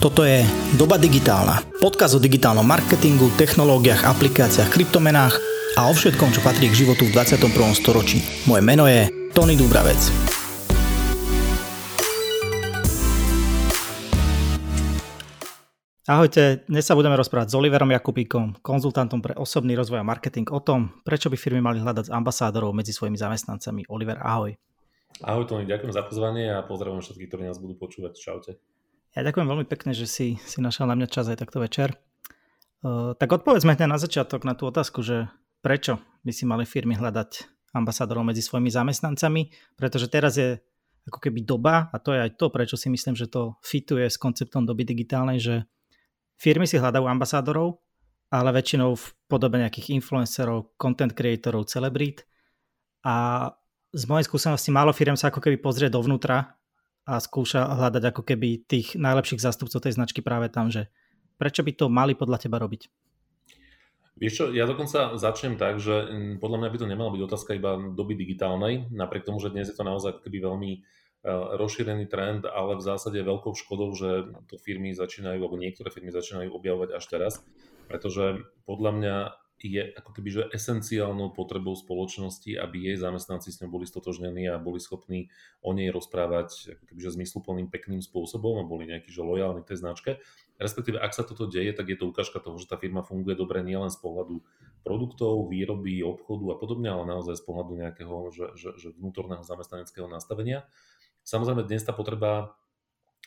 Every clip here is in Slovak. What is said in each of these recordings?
Toto je Doba digitálna. Podkaz o digitálnom marketingu, technológiách, aplikáciách, kryptomenách a o všetkom, čo patrí k životu v 21. storočí. Moje meno je Tony Dubravec. Ahojte, dnes sa budeme rozprávať s Oliverom Jakubíkom, konzultantom pre osobný rozvoj a marketing o tom, prečo by firmy mali hľadať ambasádorov medzi svojimi zamestnancami. Oliver, ahoj. Ahoj Tony, ďakujem za pozvanie a pozdravujem všetkých, ktorí nás budú počúvať. Čaute. Ja ďakujem veľmi pekne, že si, si našiel na mňa čas aj takto večer. Uh, tak odpovedzme hneď na začiatok na tú otázku, že prečo by si mali firmy hľadať ambasádorov medzi svojimi zamestnancami, pretože teraz je ako keby doba, a to je aj to, prečo si myslím, že to fituje s konceptom doby digitálnej, že firmy si hľadajú ambasádorov, ale väčšinou v podobe nejakých influencerov, content creatorov, celebrít a z mojej skúsenosti málo firm sa ako keby pozrie dovnútra a skúša hľadať ako keby tých najlepších zástupcov tej značky práve tam, že prečo by to mali podľa teba robiť? Vieš čo, ja dokonca začnem tak, že mm, podľa mňa by to nemala byť otázka iba doby digitálnej, napriek tomu, že dnes je to naozaj keby veľmi e, rozšírený trend, ale v zásade veľkou škodou, že to firmy začínajú, alebo niektoré firmy začínajú objavovať až teraz, pretože podľa mňa je ako keby že esenciálnou potrebou spoločnosti, aby jej zamestnanci s ňou boli stotožnení a boli schopní o nej rozprávať ako keby že zmysluplným, pekným spôsobom a boli nejakí že lojálni tej značke. Respektíve, ak sa toto deje, tak je to ukážka toho, že tá firma funguje dobre nielen z pohľadu produktov, výroby, obchodu a podobne, ale naozaj z pohľadu nejakého že, že, že vnútorného zamestnaneckého nastavenia. Samozrejme, dnes tá potreba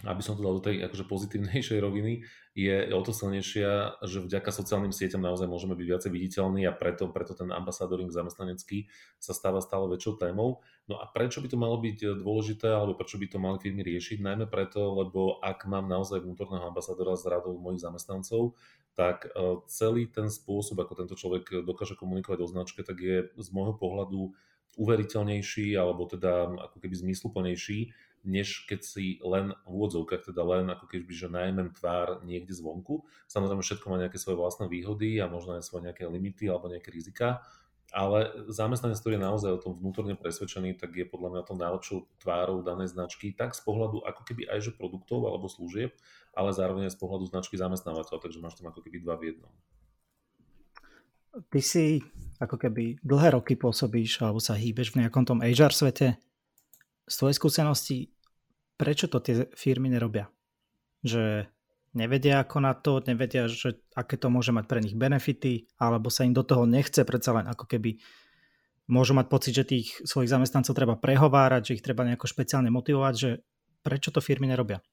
aby som to dal do tej akože pozitívnejšej roviny, je o to silnejšia, že vďaka sociálnym sieťam naozaj môžeme byť viacej viditeľní a preto, preto ten ambasadoring zamestnanecký sa stáva stále väčšou témou. No a prečo by to malo byť dôležité, alebo prečo by to mali firmy riešiť? Najmä preto, lebo ak mám naozaj vnútorného ambasadora s radou mojich zamestnancov, tak e, celý ten spôsob, ako tento človek dokáže komunikovať o značke, tak je z môjho pohľadu uveriteľnejší alebo teda ako keby zmysluplnejší než keď si len v úvodzovkách, teda len ako keby, že najmem tvár niekde zvonku. Samozrejme, všetko má nejaké svoje vlastné výhody a možno aj svoje nejaké limity alebo nejaké rizika, ale zamestnanec, ktorý je naozaj o tom vnútorne presvedčený, tak je podľa mňa to najlepšou tvárou danej značky, tak z pohľadu ako keby aj že produktov alebo služieb, ale zároveň aj z pohľadu značky zamestnávateľa, takže máš tam ako keby dva v jednom. Ty si ako keby dlhé roky pôsobíš alebo sa hýbeš v nejakom tom HR svete. Z tvojej skúsenosti prečo to tie firmy nerobia? Že nevedia ako na to, nevedia, že aké to môže mať pre nich benefity, alebo sa im do toho nechce predsa len ako keby môžu mať pocit, že tých svojich zamestnancov treba prehovárať, že ich treba nejako špeciálne motivovať, že prečo to firmy nerobia?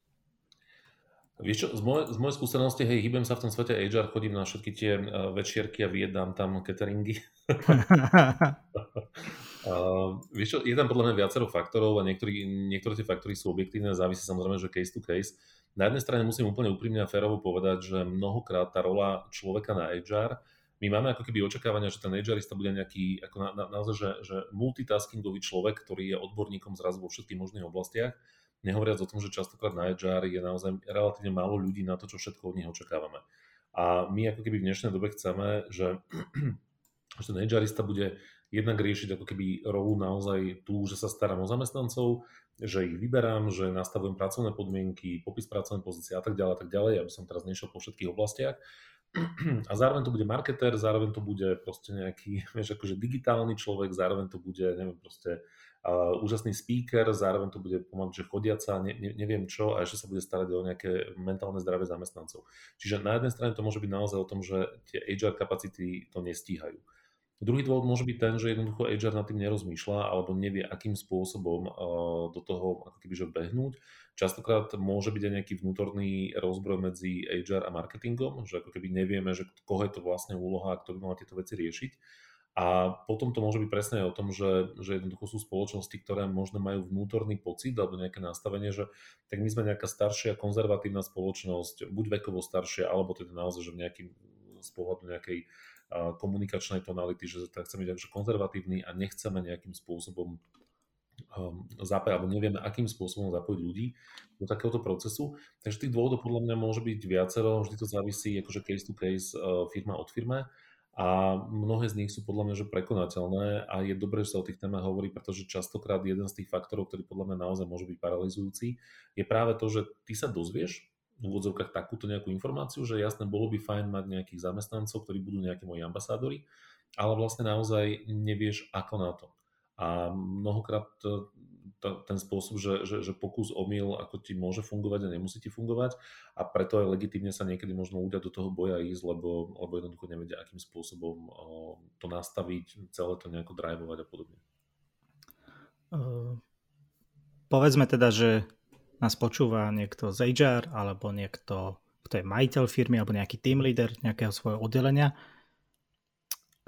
Vieš čo, z mojej, z mojej skúsenosti, hej, hýbem sa v tom svete HR, chodím na všetky tie uh, večierky a vyjedám tam cateringy. uh, vieš čo, je tam podľa mňa viacero faktorov a niektorý, niektoré tie faktory sú objektívne, závisí samozrejme, že case to case. Na jednej strane musím úplne úprimne a férovo povedať, že mnohokrát tá rola človeka na HR, my máme ako keby očakávania, že ten HRista bude nejaký, ako na, na, naozaj, že, že multitaskingový človek, ktorý je odborníkom zrazu vo všetkých možných oblastiach Nehovoriac o tom, že častokrát na HR je naozaj relatívne málo ľudí na to, čo všetko od nich očakávame. A my ako keby v dnešnej dobe chceme, že, že ten HRista bude jednak riešiť ako keby rolu naozaj tú, že sa starám o zamestnancov, že ich vyberám, že nastavujem pracovné podmienky, popis pracovnej pozície a tak ďalej tak ďalej, aby som teraz nešiel po všetkých oblastiach. A zároveň to bude marketer, zároveň to bude proste nejaký, vieš, akože digitálny človek, zároveň to bude, neviem, proste uh, úžasný speaker, zároveň to bude pomaly, že chodiaca, ne, ne, neviem čo, a ešte sa bude starať o nejaké mentálne zdravie zamestnancov. Čiže na jednej strane to môže byť naozaj o tom, že tie HR kapacity to nestíhajú. Druhý dôvod môže byť ten, že jednoducho HR nad tým nerozmýšľa alebo nevie, akým spôsobom uh, do toho ako keby behnúť. Častokrát môže byť aj nejaký vnútorný rozbroj medzi HR a marketingom, že ako keby nevieme, že koho je to vlastne úloha a kto by mal tieto veci riešiť. A potom to môže byť presne aj o tom, že, že jednoducho sú spoločnosti, ktoré možno majú vnútorný pocit alebo nejaké nastavenie, že tak my sme nejaká staršia konzervatívna spoločnosť, buď vekovo staršia, alebo teda naozaj, že v nejakým, z pohľadu nejakej komunikačnej tonality, že tak chceme byť akože konzervatívni a nechceme nejakým spôsobom um, zapájať, alebo nevieme, akým spôsobom zapojiť ľudí do takéhoto procesu. Takže tých dôvodov podľa mňa môže byť viacero, vždy to závisí akože case to case, uh, firma od firme a mnohé z nich sú podľa mňa že prekonateľné a je dobré, že sa o tých témach hovorí, pretože častokrát jeden z tých faktorov, ktorý podľa mňa naozaj môže byť paralizujúci, je práve to, že ty sa dozvieš, v úvodzovkách takúto nejakú informáciu, že jasné, bolo by fajn mať nejakých zamestnancov, ktorí budú nejakí moji ambasádori, ale vlastne naozaj nevieš ako na to. A mnohokrát ten spôsob, že, že, že pokus omyl ako ti môže fungovať a nemusí ti fungovať a preto aj legitimne sa niekedy možno ľudia do toho boja ísť, lebo, lebo jednoducho nevedia, akým spôsobom to nastaviť, celé to nejako drivovať a podobne. Uh, povedzme teda, že nás počúva niekto z HR alebo niekto, kto je majiteľ firmy alebo nejaký team leader nejakého svojho oddelenia.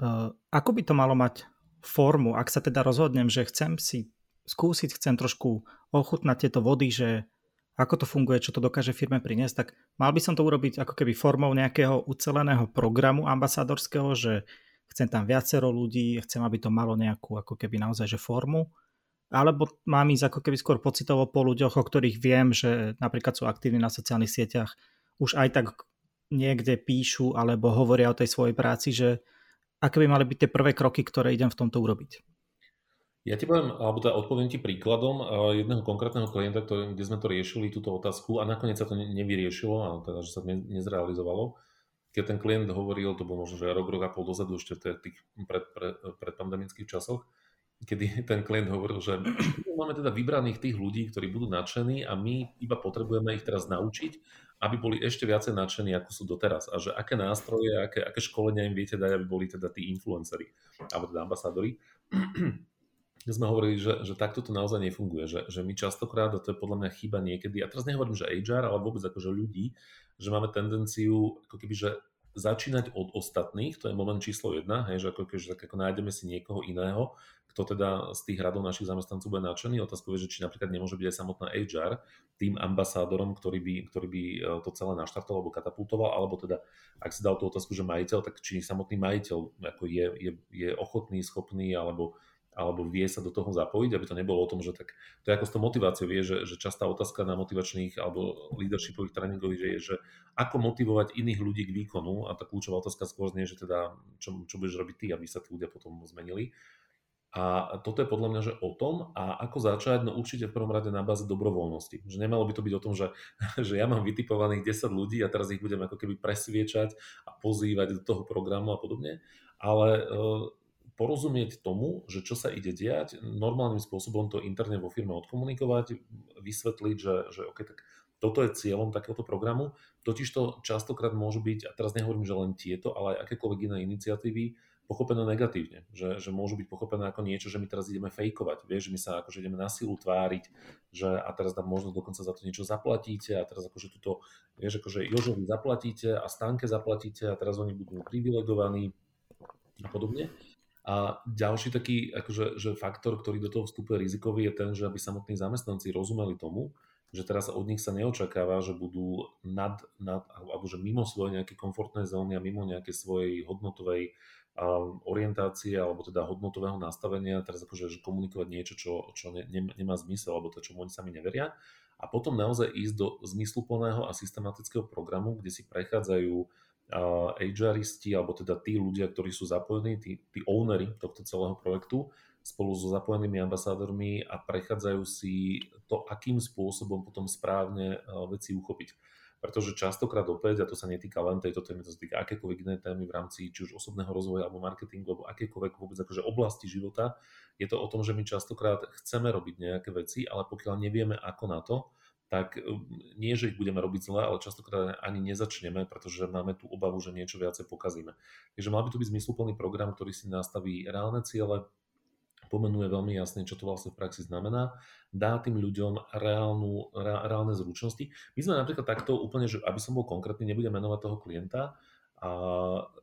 Uh, ako by to malo mať formu, ak sa teda rozhodnem, že chcem si skúsiť, chcem trošku ochutnať tieto vody, že ako to funguje, čo to dokáže firme priniesť, tak mal by som to urobiť ako keby formou nejakého uceleného programu ambasádorského, že chcem tam viacero ľudí, chcem, aby to malo nejakú ako keby naozaj že formu, alebo mám ísť ako keby skôr pocitovo po ľuďoch, o ktorých viem, že napríklad sú aktívni na sociálnych sieťach, už aj tak niekde píšu alebo hovoria o tej svojej práci, že aké by mali byť tie prvé kroky, ktoré idem v tomto urobiť. Ja ti poviem, alebo teda odpoviem ti príkladom jedného konkrétneho klienta, ktorý, kde sme to riešili, túto otázku a nakoniec sa to nevyriešilo, a teda, že sa to nezrealizovalo. Keď ten klient hovoril, to bolo možno, že rok, rok a pol dozadu, ešte v tých pred, pred, pred pandemických časoch, kedy ten klient hovoril, že máme teda vybraných tých ľudí, ktorí budú nadšení a my iba potrebujeme ich teraz naučiť, aby boli ešte viacej nadšení, ako sú doteraz. A že aké nástroje, aké, aké školenia im viete dať, aby boli teda tí influenceri, alebo teda ambasádori sme hovorili, že, že takto to naozaj nefunguje, že, že my častokrát, a to je podľa mňa chyba niekedy, a teraz nehovorím, že HR, ale vôbec akože ľudí, že máme tendenciu ako keby, že začínať od ostatných, to je moment číslo jedna, hej, že ako, tak ako nájdeme si niekoho iného, kto teda z tých radov našich zamestnancov bude nadšený. Otázka je, že či napríklad nemôže byť aj samotná HR tým ambasádorom, ktorý by, ktorý by e, to celé naštartoval alebo katapultoval, alebo teda, ak si dal tú otázku, že majiteľ, tak či samotný majiteľ ako je, je, je ochotný, schopný alebo alebo vie sa do toho zapojiť, aby to nebolo o tom, že tak to je ako s tou motiváciou, vie, že, že častá otázka na motivačných alebo leadershipových tréningových, že je, že ako motivovať iných ľudí k výkonu a tá kľúčová otázka skôr znie, že teda čo, čo budeš robiť ty, aby sa tí ľudia potom zmenili. A toto je podľa mňa, že o tom a ako začať, no určite v prvom rade na báze dobrovoľnosti. Že nemalo by to byť o tom, že, že ja mám vytipovaných 10 ľudí a teraz ich budem ako keby presviečať a pozývať do toho programu a podobne, ale porozumieť tomu, že čo sa ide diať, normálnym spôsobom to interne vo firme odkomunikovať, vysvetliť, že, že OK, tak toto je cieľom takéhoto programu. Totiž to častokrát môžu byť, a teraz nehovorím, že len tieto, ale aj akékoľvek iné iniciatívy, pochopené negatívne, že, že môžu byť pochopené ako niečo, že my teraz ideme fejkovať, vieš, že my sa akože ideme na silu tváriť, že a teraz nám možno dokonca za to niečo zaplatíte a teraz akože tuto, vieš, akože Jožovi zaplatíte a Stanke zaplatíte a teraz oni budú privilegovaní a podobne. A ďalší taký akože, že faktor, ktorý do toho vstupuje rizikový, je ten, že aby samotní zamestnanci rozumeli tomu, že teraz od nich sa neočakáva, že budú nad, nad alebo že mimo svojej nejaké komfortnej zóny a mimo nejakej svojej hodnotovej um, orientácie alebo teda hodnotového nastavenia, teraz akože že komunikovať niečo, čo, čo ne, ne, nemá zmysel alebo to, čo oni sami neveria. A potom naozaj ísť do zmysluplného a systematického programu, kde si prechádzajú HRisti, alebo teda tí ľudia, ktorí sú zapojení, tí, tí ownery tohto celého projektu, spolu so zapojenými ambasádormi a prechádzajú si to, akým spôsobom potom správne veci uchopiť. Pretože častokrát opäť, a to sa netýka len tejto témy, to sa týka akékoľvek inej témy v rámci či už osobného rozvoja alebo marketingu alebo akékoľvek vôbec akože oblasti života, je to o tom, že my častokrát chceme robiť nejaké veci, ale pokiaľ nevieme ako na to, tak um, nie, že ich budeme robiť zle, ale častokrát ani nezačneme, pretože máme tú obavu, že niečo viacej pokazíme. Takže mal by to byť zmysluplný program, ktorý si nastaví reálne ciele, pomenuje veľmi jasne, čo to vlastne v praxi znamená, dá tým ľuďom reálnu, reálne zručnosti. My sme napríklad takto úplne, že aby som bol konkrétny, nebudem menovať toho klienta, a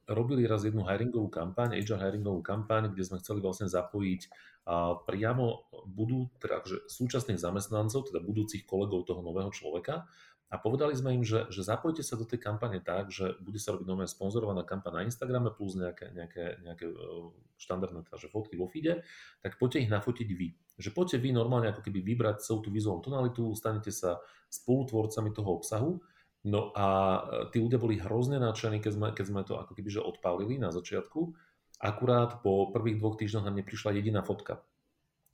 robili raz jednu hiringovú kampaň, HR hiringovú kampaň, kde sme chceli vlastne zapojiť a priamo budú, teda že súčasných zamestnancov, teda budúcich kolegov toho nového človeka a povedali sme im, že, že zapojte sa do tej kampane tak, že bude sa robiť nové sponzorovaná kampaň na Instagrame plus nejaké, nejaké, nejaké e, štandardné teda, že fotky vo feede, tak poďte ich nafotiť vy. Že poďte vy normálne ako keby vybrať celú tú vizuálnu tonalitu, stanete sa spolutvorcami toho obsahu No a e, tí ľudia boli hrozne nadšení, keď sme, keď sme to ako keby že odpálili na začiatku. Akurát po prvých dvoch týždňoch nám neprišla jediná fotka.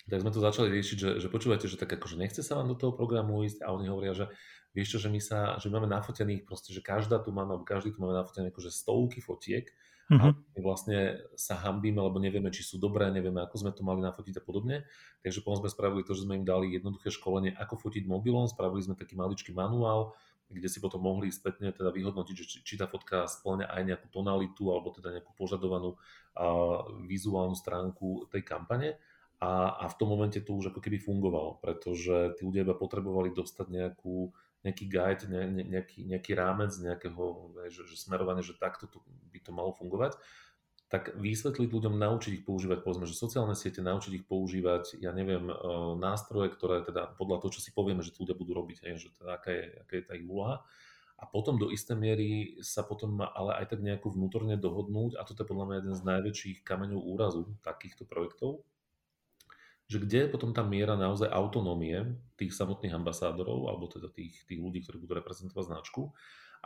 tak sme to začali riešiť, že, že počúvate, že tak akože nechce sa vám do toho programu ísť a oni hovoria, že vieš čo, že my sa, že máme nafotených proste, že každá tu máme, každý tu máme nafotených akože stovky fotiek uh-huh. a mhm. my vlastne sa hambíme, lebo nevieme, či sú dobré, nevieme, ako sme to mali nafotiť a podobne. Takže potom sme spravili to, že sme im dali jednoduché školenie, ako fotiť mobilom, spravili sme taký maličký manuál, kde si potom mohli spätne teda vyhodnotiť, že či, či tá fotka splňa aj nejakú tonalitu alebo teda nejakú požadovanú uh, vizuálnu stránku tej kampane. A, a v tom momente to už ako keby fungovalo, pretože tí ľudia iba potrebovali dostať nejakú, nejaký guide, ne, ne, nejaký, nejaký rámec nejakého že, že smerovanie, že takto to, by to malo fungovať tak vysvetliť ľuďom, naučiť ich používať, povedzme, že sociálne siete, naučiť ich používať, ja neviem, e, nástroje, ktoré teda podľa toho, čo si povieme, že tí ľudia budú robiť, že teda aká, je, aká je tá ich úloha. A potom do istej miery sa potom ale aj tak nejako vnútorne dohodnúť, a toto je podľa mňa jeden z najväčších kameňov úrazu takýchto projektov, že kde je potom tá miera naozaj autonómie tých samotných ambasádorov, alebo teda tých, tých ľudí, ktorí budú reprezentovať značku,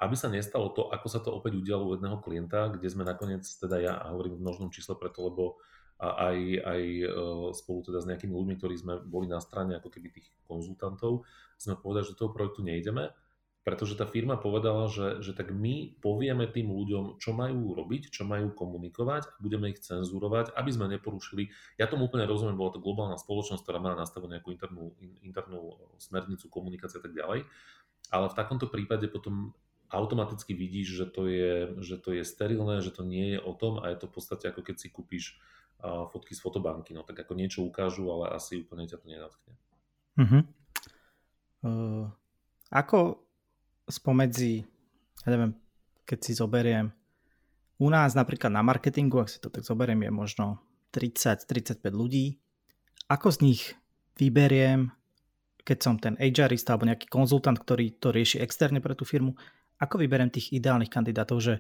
aby sa nestalo to, ako sa to opäť udialo u jedného klienta, kde sme nakoniec, teda ja hovorím v množnom čísle preto, lebo aj, aj e, spolu teda s nejakými ľuďmi, ktorí sme boli na strane ako keby tých konzultantov, sme povedali, že do toho projektu nejdeme, pretože tá firma povedala, že, že tak my povieme tým ľuďom, čo majú robiť, čo majú komunikovať budeme ich cenzurovať, aby sme neporušili. Ja tomu úplne rozumiem, bola to globálna spoločnosť, ktorá má nastavenú nejakú internú, internú smernicu, komunikácie a tak ďalej. Ale v takomto prípade potom automaticky vidíš, že to, je, že to je sterilné, že to nie je o tom a je to v podstate ako keď si kúpiš fotky z fotobanky. No tak ako niečo ukážu, ale asi úplne ťa to nenatkne. Uh-huh. Uh, ako spomedzi, ja neviem, keď si zoberiem, u nás napríklad na marketingu, ak si to tak zoberiem, je možno 30-35 ľudí. Ako z nich vyberiem, keď som ten HRista alebo nejaký konzultant, ktorý to rieši externe pre tú firmu, ako vyberiem tých ideálnych kandidátov, že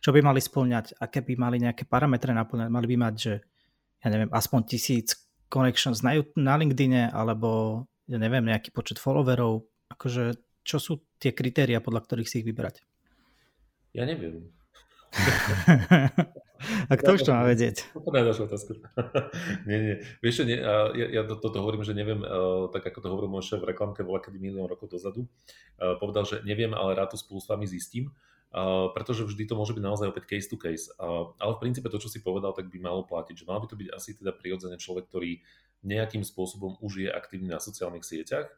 čo by mali splňať, aké by mali nejaké parametre naplňať, mali by mať, že ja neviem, aspoň tisíc connections na, na LinkedIne, alebo ja neviem, nejaký počet followerov, akože čo sú tie kritéria, podľa ktorých si ich vybrať? Ja neviem. A kto už to má vedieť? To najďalšia otázka. nie, nie. Vieš nie, ja, ja toto to hovorím, že neviem, tak ako to hovoril môj šéf v reklamke, bola kedy milión rokov dozadu. Povedal, že neviem, ale rád to spolu s vami zistím. Uh, pretože vždy to môže byť naozaj opäť case to case. Ale v princípe to, čo si povedal, tak by malo platiť, že mal by to byť asi teda prirodzene človek, ktorý nejakým spôsobom už je aktívny na sociálnych sieťach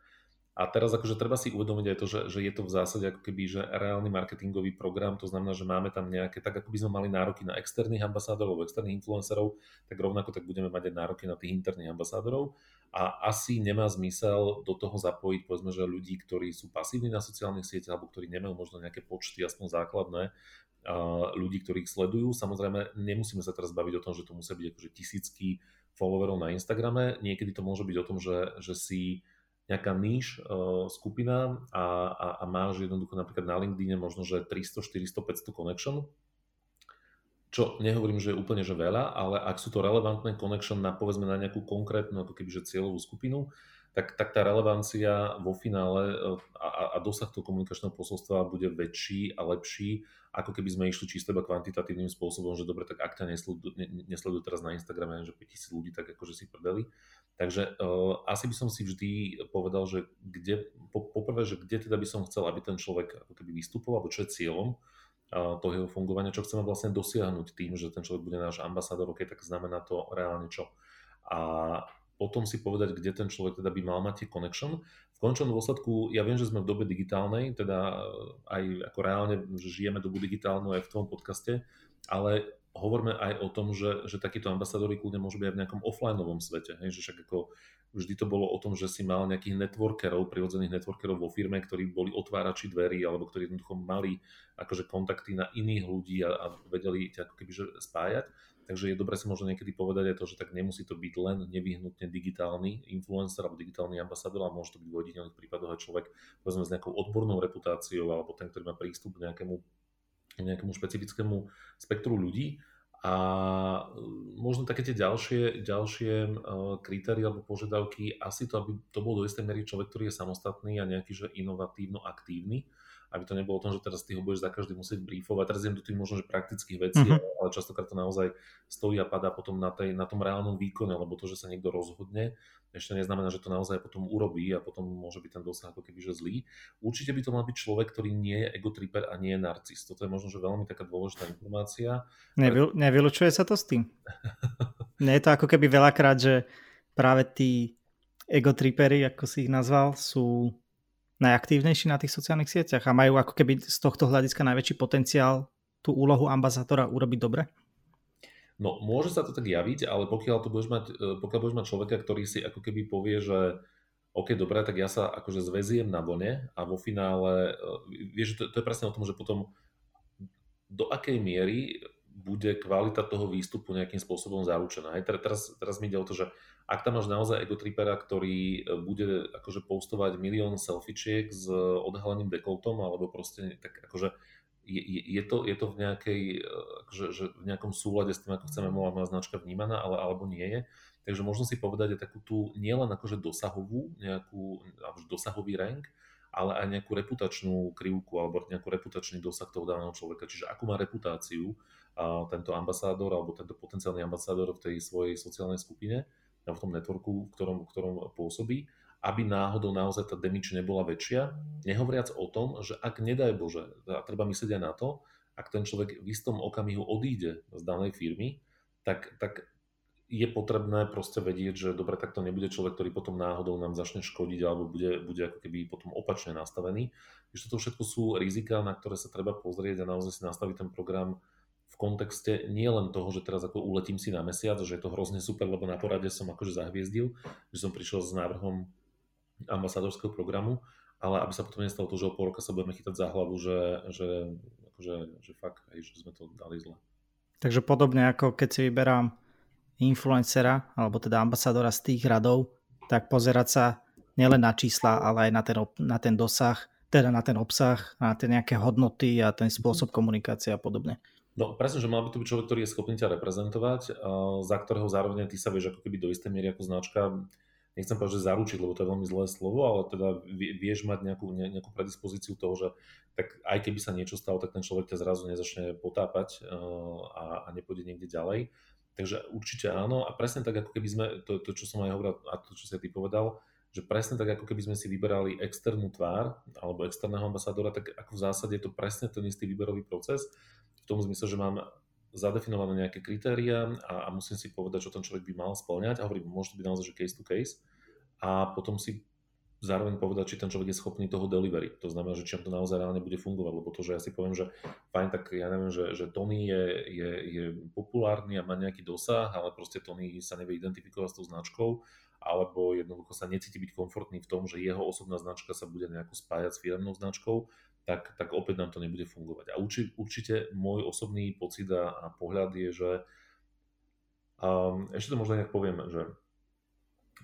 a teraz akože treba si uvedomiť aj to, že, že je to v zásade ako keby že reálny marketingový program, to znamená, že máme tam nejaké, tak ako by sme mali nároky na externých ambasádorov, externých influencerov, tak rovnako tak budeme mať aj nároky na tých interných ambasádorov. A asi nemá zmysel do toho zapojiť, povedzme, že ľudí, ktorí sú pasívni na sociálnych sieťach alebo ktorí nemajú možno nejaké počty, aspoň základné, ľudí, ktorých sledujú. Samozrejme, nemusíme sa teraz baviť o tom, že to musia byť akože tisícky followerov na Instagrame. Niekedy to môže byť o tom, že, že si nejaká níž uh, skupina a, a, a máš jednoducho napríklad na LinkedIne možno, že 300, 400, 500 connection, čo nehovorím, že je úplne že veľa, ale ak sú to relevantné connection na povedzme na nejakú konkrétnu ako keby, že cieľovú skupinu, tak, tak tá relevancia vo finále e, a, a dosah toho komunikačného posolstva bude väčší a lepší, ako keby sme išli čisto iba kvantitatívnym spôsobom, že dobre, tak ak ťa nesledujú, nesledujú teraz na Instagrame, že 5000 ľudí, tak akože si prdeli. Takže uh, asi by som si vždy povedal, že kde, po, poprvé, že kde teda by som chcel, aby ten človek ako keby vystupoval, alebo čo je cieľom uh, toho jeho fungovania, čo chceme vlastne dosiahnuť tým, že ten človek bude náš ambasádor, ok, tak znamená to reálne čo. A potom si povedať, kde ten človek teda by mal mať tie connection. V končnom dôsledku, ja viem, že sme v dobe digitálnej, teda aj ako reálne, že žijeme dobu digitálnu aj v tom podcaste, ale hovorme aj o tom, že, že takíto ambasadori kľudne môžu byť aj v nejakom offlineovom svete. Hej, že však ako vždy to bolo o tom, že si mal nejakých networkerov, prirodzených networkerov vo firme, ktorí boli otvárači dverí alebo ktorí jednoducho mali akože kontakty na iných ľudí a, a vedeli ťa ako keby spájať. Takže je dobré si možno niekedy povedať aj to, že tak nemusí to byť len nevyhnutne digitálny influencer alebo digitálny ambasador, ale môže to byť v ojedinelých prípadoch aj človek povedzme s nejakou odbornou reputáciou alebo ten, ktorý má prístup k nejakému, nejakému špecifickému spektru ľudí. A možno také tie ďalšie, ďalšie kritéria alebo požiadavky, asi to, aby to bol do istej miery človek, ktorý je samostatný a nejaký že inovatívno aktívny aby to nebolo o tom, že teraz ty ho budeš za každý musieť briefovať. Teraz idem do tých možno, že praktických vecí, mm-hmm. ale častokrát to naozaj stojí a padá potom na, tej, na tom reálnom výkone, lebo to, že sa niekto rozhodne, ešte neznamená, že to naozaj potom urobí a potom môže byť ten dosah ako keby že zlý. Určite by to mal byť človek, ktorý nie je egotriper a nie je narcis. Toto je možno, že veľmi taká dôležitá informácia. Nevy, nevylučuje sa to s tým? nie je to ako keby veľakrát, že práve tí egotripery, ako si ich nazval, sú najaktívnejší na tých sociálnych sieťach a majú ako keby z tohto hľadiska najväčší potenciál tú úlohu ambasádora urobiť dobre? No, môže sa to tak javiť, ale pokiaľ, to budeš mať, e, pokiaľ budeš mať človeka, ktorý si ako keby povie, že OK, dobre, tak ja sa akože zväziem na vlne a vo finále, e, vieš, to, to je presne o tom, že potom do akej miery bude kvalita toho výstupu nejakým spôsobom zaručená. Aj teraz, teraz mi ide o to, že ak tam máš naozaj egotripera, ktorý e, bude akože postovať milión selfičiek s odhalením dekoltom, alebo proste tak akože je, je, to, je to v, nejakej, že, že v nejakom súlade s tým, ako chceme moja značka vnímaná, ale alebo nie je. Takže možno si povedať aj takú tú nielen akože dosahovú, nejakú, dosahový rank, ale aj nejakú reputačnú krivku alebo nejakú reputačný dosah toho daného človeka. Čiže akú má reputáciu a tento ambasádor alebo tento potenciálny ambasádor v tej svojej sociálnej skupine, v tom networku, v ktorom, v ktorom pôsobí aby náhodou naozaj tá damage nebola väčšia. Nehovoriac o tom, že ak nedaj Bože, a treba myslieť aj na to, ak ten človek v istom okamihu odíde z danej firmy, tak, tak je potrebné proste vedieť, že dobre, tak to nebude človek, ktorý potom náhodou nám začne škodiť alebo bude, bude ako keby potom opačne nastavený. Takže toto všetko sú rizika, na ktoré sa treba pozrieť a naozaj si nastaviť ten program v kontexte nie len toho, že teraz ako uletím si na mesiac, že je to hrozne super, lebo na porade som akože zahviezdil, že som prišiel s návrhom ambasádorského programu, ale aby sa potom nestalo to, že o pol roka sa budeme chytať za hlavu, že, že, akože, že fakt, hej, že sme to dali zle. Takže podobne ako keď si vyberám influencera, alebo teda ambasádora z tých radov, tak pozerať sa nielen na čísla, ale aj na ten, na ten dosah, teda na ten obsah, na tie nejaké hodnoty a ten spôsob komunikácie a podobne. No presne, že mal by to byť človek, ktorý je schopný ťa reprezentovať, za ktorého zároveň ty sa vieš ako keby do istej miery ako značka nechcem povedať, že zaručiť, lebo to je veľmi zlé slovo, ale teda vieš mať nejakú, nejakú predispozíciu toho, že tak aj keby sa niečo stalo, tak ten človek ťa zrazu nezačne potápať eh, a, a nepôjde niekde ďalej. Takže určite áno a presne tak, ako keby sme, to, to čo som aj hovoril a to, čo si ty povedal, že presne tak, ako keby sme si vyberali externú tvár alebo externého ambasádora, tak ako v zásade je to presne ten istý výberový proces, v tom zmysle, že mám zadefinované nejaké kritéria a, a musím si povedať, čo ten človek by mal splňať. A hovorím, môže to byť naozaj že case to case. A potom si zároveň povedať, či ten človek je schopný toho delivery. To znamená, že či to naozaj reálne bude fungovať, lebo to, že ja si poviem, že fajn, tak ja neviem, že, že Tony je, je, je populárny a má nejaký dosah, ale proste Tony sa nevie identifikovať s tou značkou, alebo jednoducho sa necíti byť komfortný v tom, že jeho osobná značka sa bude nejako spájať s firmnou značkou, tak, tak opäť nám to nebude fungovať. A urči, určite môj osobný pocit a, pohľad je, že um, ešte to možno nejak poviem, že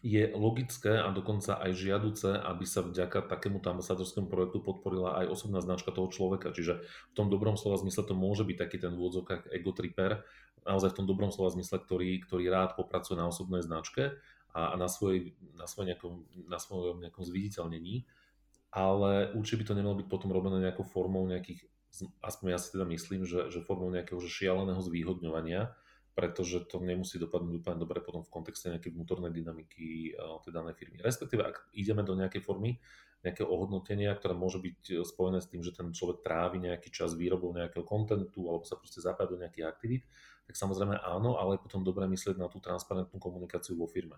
je logické a dokonca aj žiaduce, aby sa vďaka takémuto ambasádorskému projektu podporila aj osobná značka toho človeka. Čiže v tom dobrom slova zmysle to môže byť taký ten v úvodzovkách egotriper, naozaj v tom dobrom slova zmysle, ktorý, ktorý rád popracuje na osobnej značke a, na, svoj, na, svoj nejakom, na svojom nejakom zviditeľnení ale určite by to nemalo byť potom robené nejakou formou nejakých, aspoň ja si teda myslím, že, že formou nejakého že šialeného zvýhodňovania, pretože to nemusí dopadnúť úplne dobre potom v kontexte nejakej vnútornej dynamiky uh, tej danej firmy. Respektíve, ak ideme do nejakej formy nejakého ohodnotenia, ktoré môže byť eh, spojené s tým, že ten človek trávi nejaký čas výrobou nejakého kontentu alebo sa proste zapája do nejakých aktivít, tak samozrejme áno, ale je potom dobré myslieť na tú transparentnú komunikáciu vo firme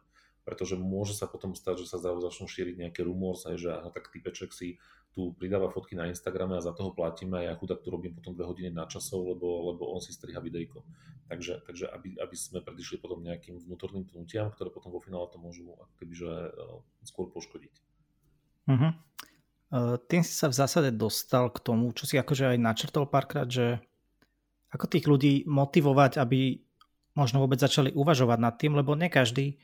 pretože môže sa potom stať, že sa začnú šíriť nejaké rumors, aj že aha, tak typeček si tu pridáva fotky na Instagrame a za toho platíme a ja chudák tu robím potom dve hodiny na časov, lebo, lebo on si striha videjko. Takže, takže aby, aby sme predišli potom nejakým vnútorným pnutiam, ktoré potom vo finále to môžu kebyže uh, skôr poškodiť. Uh-huh. Uh, tým si sa v zásade dostal k tomu, čo si akože aj načrtol párkrát, že ako tých ľudí motivovať, aby možno vôbec začali uvažovať nad tým, lebo ne každý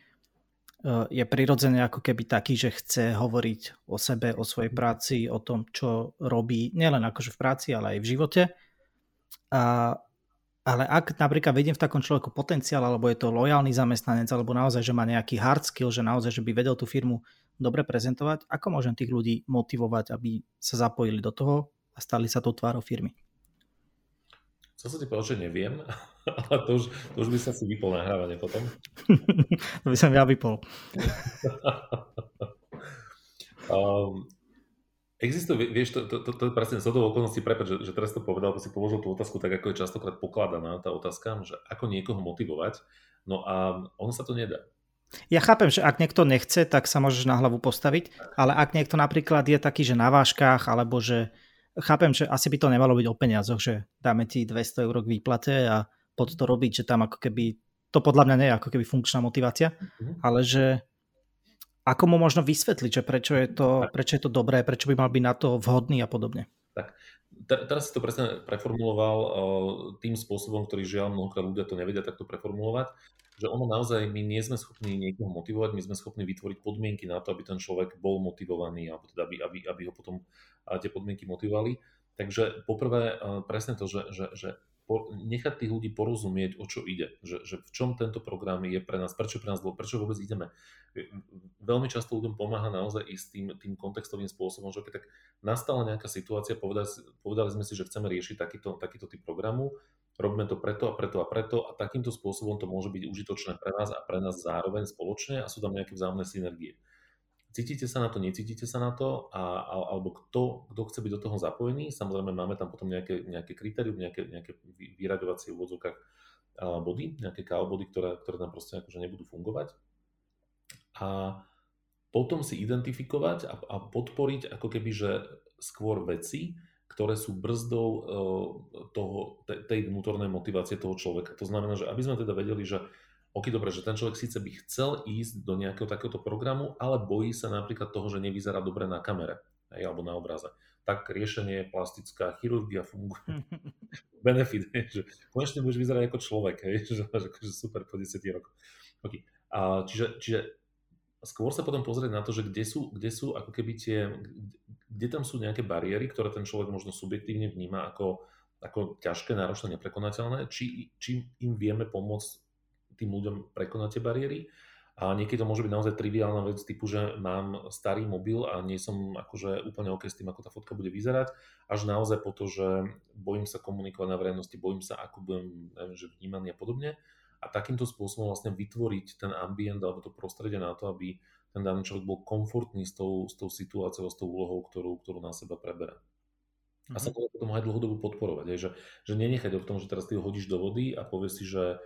Eh, je prirodzený ako keby taký, že chce hovoriť o sebe, o svojej práci, o tom, čo robí, nielen akože v práci, ale aj v živote. A, ale ak napríklad vidím v takom človeku potenciál, alebo je to lojálny zamestnanec, alebo naozaj, že má nejaký hard skill, že naozaj, že by vedel tú firmu dobre prezentovať, ako môžem tých ľudí motivovať, aby sa zapojili do toho, a stali sa tou tvárou firmy. Co sa ti povedal, že neviem, ale to už, to už by sa si vypol nahrávanie potom. to by som ja vypol. um, Existuje, vieš, to, to, to, to je presne z toho okolností, prepáč, že, že teraz to povedal, si položil tú otázku tak, ako je častokrát pokladaná tá otázka, že ako niekoho motivovať, no a ono sa to nedá. Ja chápem, že ak niekto nechce, tak sa môžeš na hlavu postaviť, ale ak niekto napríklad je taký, že na váškach, alebo že chápem, že asi by to nemalo byť o peniazoch, že dáme ti 200 eur k výplate a pod to robiť, že tam ako keby, to podľa mňa nie je ako keby funkčná motivácia, mm-hmm. ale že ako mu možno vysvetliť, že prečo je, to, prečo je to dobré, prečo by mal byť na to vhodný a podobne? Tak, teraz si to presne preformuloval tým spôsobom, ktorý žiaľ mnohokrát ľudia to nevedia takto preformulovať, že ono naozaj, my nie sme schopní niekoho motivovať, my sme schopní vytvoriť podmienky na to, aby ten človek bol motivovaný, alebo teda aby, aby, aby ho potom tie podmienky motivovali. Takže poprvé uh, presne to, že, že, že po, nechať tých ľudí porozumieť, o čo ide, že, že v čom tento program je pre nás, prečo pre nás prečo vôbec ideme. Veľmi často ľuďom pomáha naozaj ísť tým, tým kontextovým spôsobom, že keď tak nastala nejaká situácia, povedali, povedali sme si, že chceme riešiť takýto, takýto typ programu, robíme to preto a preto a preto a takýmto spôsobom to môže byť užitočné pre nás a pre nás zároveň spoločne a sú tam nejaké vzájomné synergie. Cítite sa na to, necítite sa na to, a, alebo kto, kto chce byť do toho zapojený. Samozrejme máme tam potom nejaké, nejaké kritérium, nejaké, nejaké vyraďovacie v úvodzovkách body, nejaké KO ktoré, ktoré tam proste akože nebudú fungovať. A potom si identifikovať a, a podporiť ako keby, že skôr veci, ktoré sú brzdou e, toho, tej vnútornej motivácie toho človeka. To znamená, že aby sme teda vedeli, že OK, dobre, že ten človek síce by chcel ísť do nejakého takéhoto programu, ale bojí sa napríklad toho, že nevyzerá dobre na kamere hej, alebo na obraze. Tak riešenie plastická chirurgia funguje. Benefit, hej, že konečne budeš vyzerať ako človek, hej, že, že, že super po 10 rokoch. Okay. A čiže, čiže skôr sa potom pozrieť na to, že kde sú, kde sú ako keby tie, kde tam sú nejaké bariéry, ktoré ten človek možno subjektívne vníma ako, ako ťažké, náročné, neprekonateľné, či, či im vieme pomôcť tým ľuďom prekonať tie bariéry. A niekedy to môže byť naozaj triviálna vec typu, že mám starý mobil a nie som akože úplne OK s tým, ako tá fotka bude vyzerať, až naozaj po to, že bojím sa komunikovať na verejnosti, bojím sa, ako budem neviem, že vnímaný a podobne. A takýmto spôsobom vlastne vytvoriť ten ambient alebo to prostredie na to, aby ten daný človek bol komfortný s tou, s tou situáciou, s tou úlohou, ktorú, ktorú na seba preberá. A sa mhm. potom aj dlhodobo podporovať. Je, že, že nenechať o tom, že teraz ty ho hodíš do vody a povieš si, že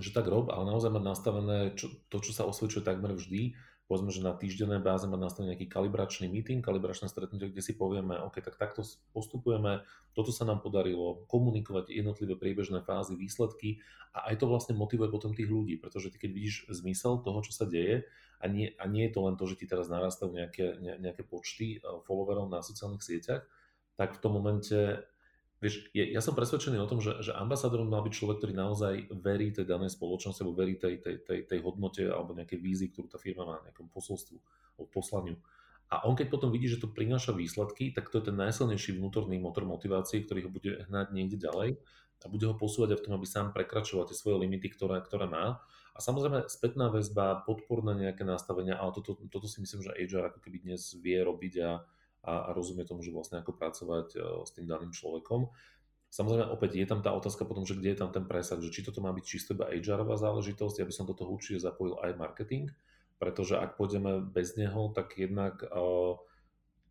že tak rob, ale naozaj mať nastavené čo, to, čo sa osvedčuje takmer vždy, povedzme, že na týždennej báze mať nastavený nejaký kalibračný meeting, kalibračné stretnutie, kde si povieme, OK, tak takto postupujeme, toto sa nám podarilo, komunikovať jednotlivé priebežné fázy, výsledky a aj to vlastne motivuje potom tých ľudí, pretože ty keď vidíš zmysel toho, čo sa deje a nie, a nie je to len to, že ti teraz narastajú nejaké, ne, nejaké počty eh, followerov na sociálnych sieťach, tak v tom momente Vieš, je, ja som presvedčený o tom, že, že ambasádorom mal byť človek, ktorý naozaj verí tej danej spoločnosti, alebo verí tej, tej, tej, tej hodnote alebo nejakej vízii, ktorú tá firma má, nejakom posolstvu, alebo poslaniu. A on keď potom vidí, že to prináša výsledky, tak to je ten najsilnejší vnútorný motor motivácie, ktorý ho bude hnať niekde ďalej a bude ho posúvať aj v tom, aby sám prekračoval tie svoje limity, ktoré, ktoré má. A samozrejme spätná väzba, podporné nejaké nastavenia, ale toto, toto si myslím, že HR ako keby dnes vie robiť a, a, a rozumie tomu, že vlastne ako pracovať e, s tým daným človekom. Samozrejme, opäť je tam tá otázka potom, že kde je tam ten presah, že či toto má byť čisto iba HR-ová záležitosť, ja by som do toho určite zapojil aj marketing, pretože ak pôjdeme bez neho, tak jednak uh,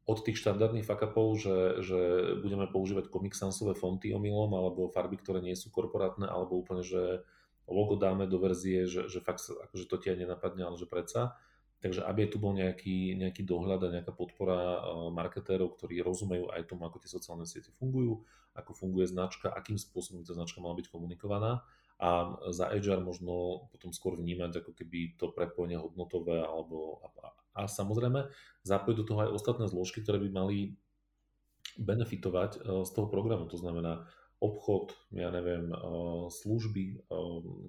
od tých štandardných fuck-upov, že, že budeme používať Comic Sansové fonty omylom, alebo farby, ktoré nie sú korporátne, alebo úplne, že logo dáme do verzie, že, že fakt akože to ti aj nenapadne, ale že predsa, Takže aby tu bol nejaký, nejaký dohľad a nejaká podpora marketérov, ktorí rozumejú aj tomu, ako tie sociálne siete fungujú, ako funguje značka, akým spôsobom tá značka mala byť komunikovaná a za HR možno potom skôr vnímať ako keby to prepojenie hodnotové alebo a, a, a samozrejme zapojiť do toho aj ostatné zložky, ktoré by mali benefitovať z toho programu, to znamená obchod, ja neviem, služby,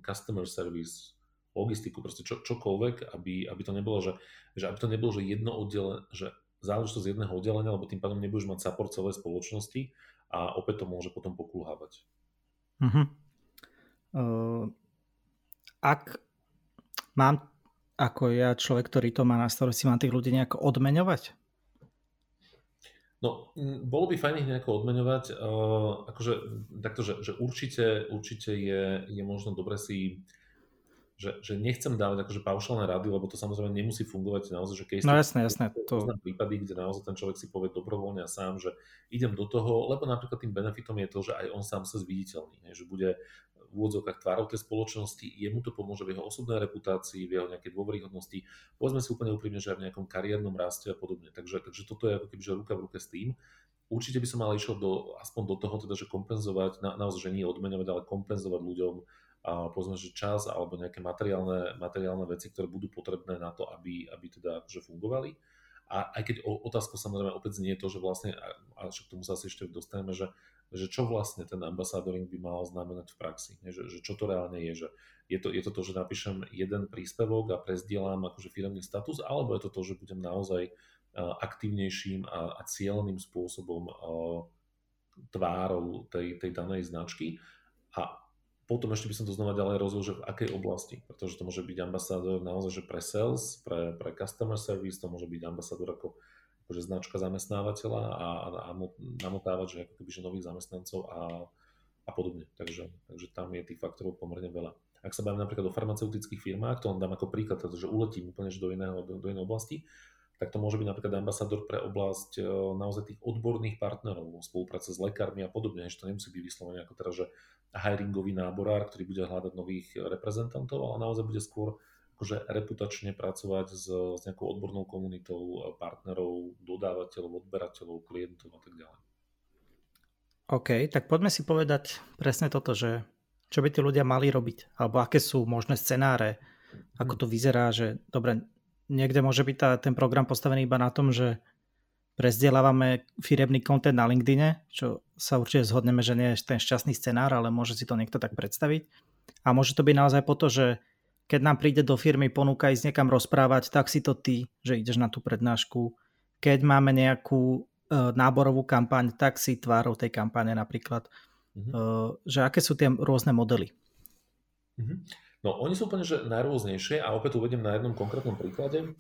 customer service, logistiku, proste čo, čokoľvek, aby, aby to nebolo, že, že aby to nebolo, že jedno oddelenie, že záležitosť jedného oddelenia, lebo tým pádom nebudeš mať support celej spoločnosti a opäť to môže potom pokulhávať. Uh-huh. Uh, ak mám ako ja človek, ktorý to má na starosti, mám tých ľudí nejako odmeňovať? No, bolo by fajn ich nejako odmeňovať. Uh, akože, takto, že, že určite, určite je, je možno dobre si že, že nechcem dávať akože paušálne rady, lebo to samozrejme nemusí fungovať naozaj, že keď no jasné, jasné. To... prípady, kde naozaj ten človek si povie dobrovoľne a sám, že idem do toho, lebo napríklad tým benefitom je to, že aj on sám sa zviditeľní, že bude v úvodzovkách tvárov tej spoločnosti, jemu to pomôže v jeho osobnej reputácii, v jeho nejakej dôveryhodnosti, povedzme si úplne úprimne, že aj v nejakom kariérnom raste a podobne. Takže, takže toto je ako keby že ruka v ruke s tým. Určite by som mal išiel do, aspoň do toho, teda, že kompenzovať, na, naozaj, že nie odmeňovať, ale kompenzovať ľuďom povedzme, že čas alebo nejaké materiálne, materiálne veci, ktoré budú potrebné na to, aby, aby teda akože fungovali. A aj keď otázka samozrejme opäť je to, že vlastne, a však k tomu sa asi ešte dostaneme, že, že čo vlastne ten ambasadoring by mal znamenať v praxi, nie? Že, že čo to reálne je, že je to, je to to, že napíšem jeden príspevok a prezdielam akože firmný status, alebo je to to, že budem naozaj aktívnejším a, a cieľným spôsobom tvárou tej, tej danej značky. A potom ešte by som to znova ďalej rozhodol, že v akej oblasti, pretože to môže byť ambasádor naozaj že pre sales, pre, pre customer service, to môže byť ambasádor ako akože značka zamestnávateľa a, a, a namotávať, že ako keby, že nových zamestnancov a, a podobne. Takže, takže tam je tých faktorov pomerne veľa. Ak sa bavím napríklad o farmaceutických firmách, to len dám ako príklad, že uletím úplne do, iného, do, do inej oblasti, tak to môže byť napríklad ambasador pre oblasť e, naozaj tých odborných partnerov, spolupráce s lekármi a podobne, že to nemusí byť vyslovene ako teda, že hiringový náborár, ktorý bude hľadať nových reprezentantov, ale naozaj bude skôr akože reputačne pracovať s, s nejakou odbornou komunitou partnerov, dodávateľov, odberateľov, klientov a tak ďalej. OK, tak poďme si povedať presne toto, že čo by tí ľudia mali robiť, alebo aké sú možné scenáre, ako to vyzerá, že dobre, niekde môže byť tá, ten program postavený iba na tom, že prezdielávame firemný content na LinkedIne, čo sa určite zhodneme, že nie je ten šťastný scenár, ale môže si to niekto tak predstaviť. A môže to byť naozaj po to, že keď nám príde do firmy ponuka ísť niekam rozprávať, tak si to ty, že ideš na tú prednášku. Keď máme nejakú e, náborovú kampaň, tak si tvárou tej kampane napríklad. Mm-hmm. E, že aké sú tie rôzne modely? Mm-hmm. No, oni sú úplne že najrôznejšie a opäť uvediem na jednom konkrétnom príklade.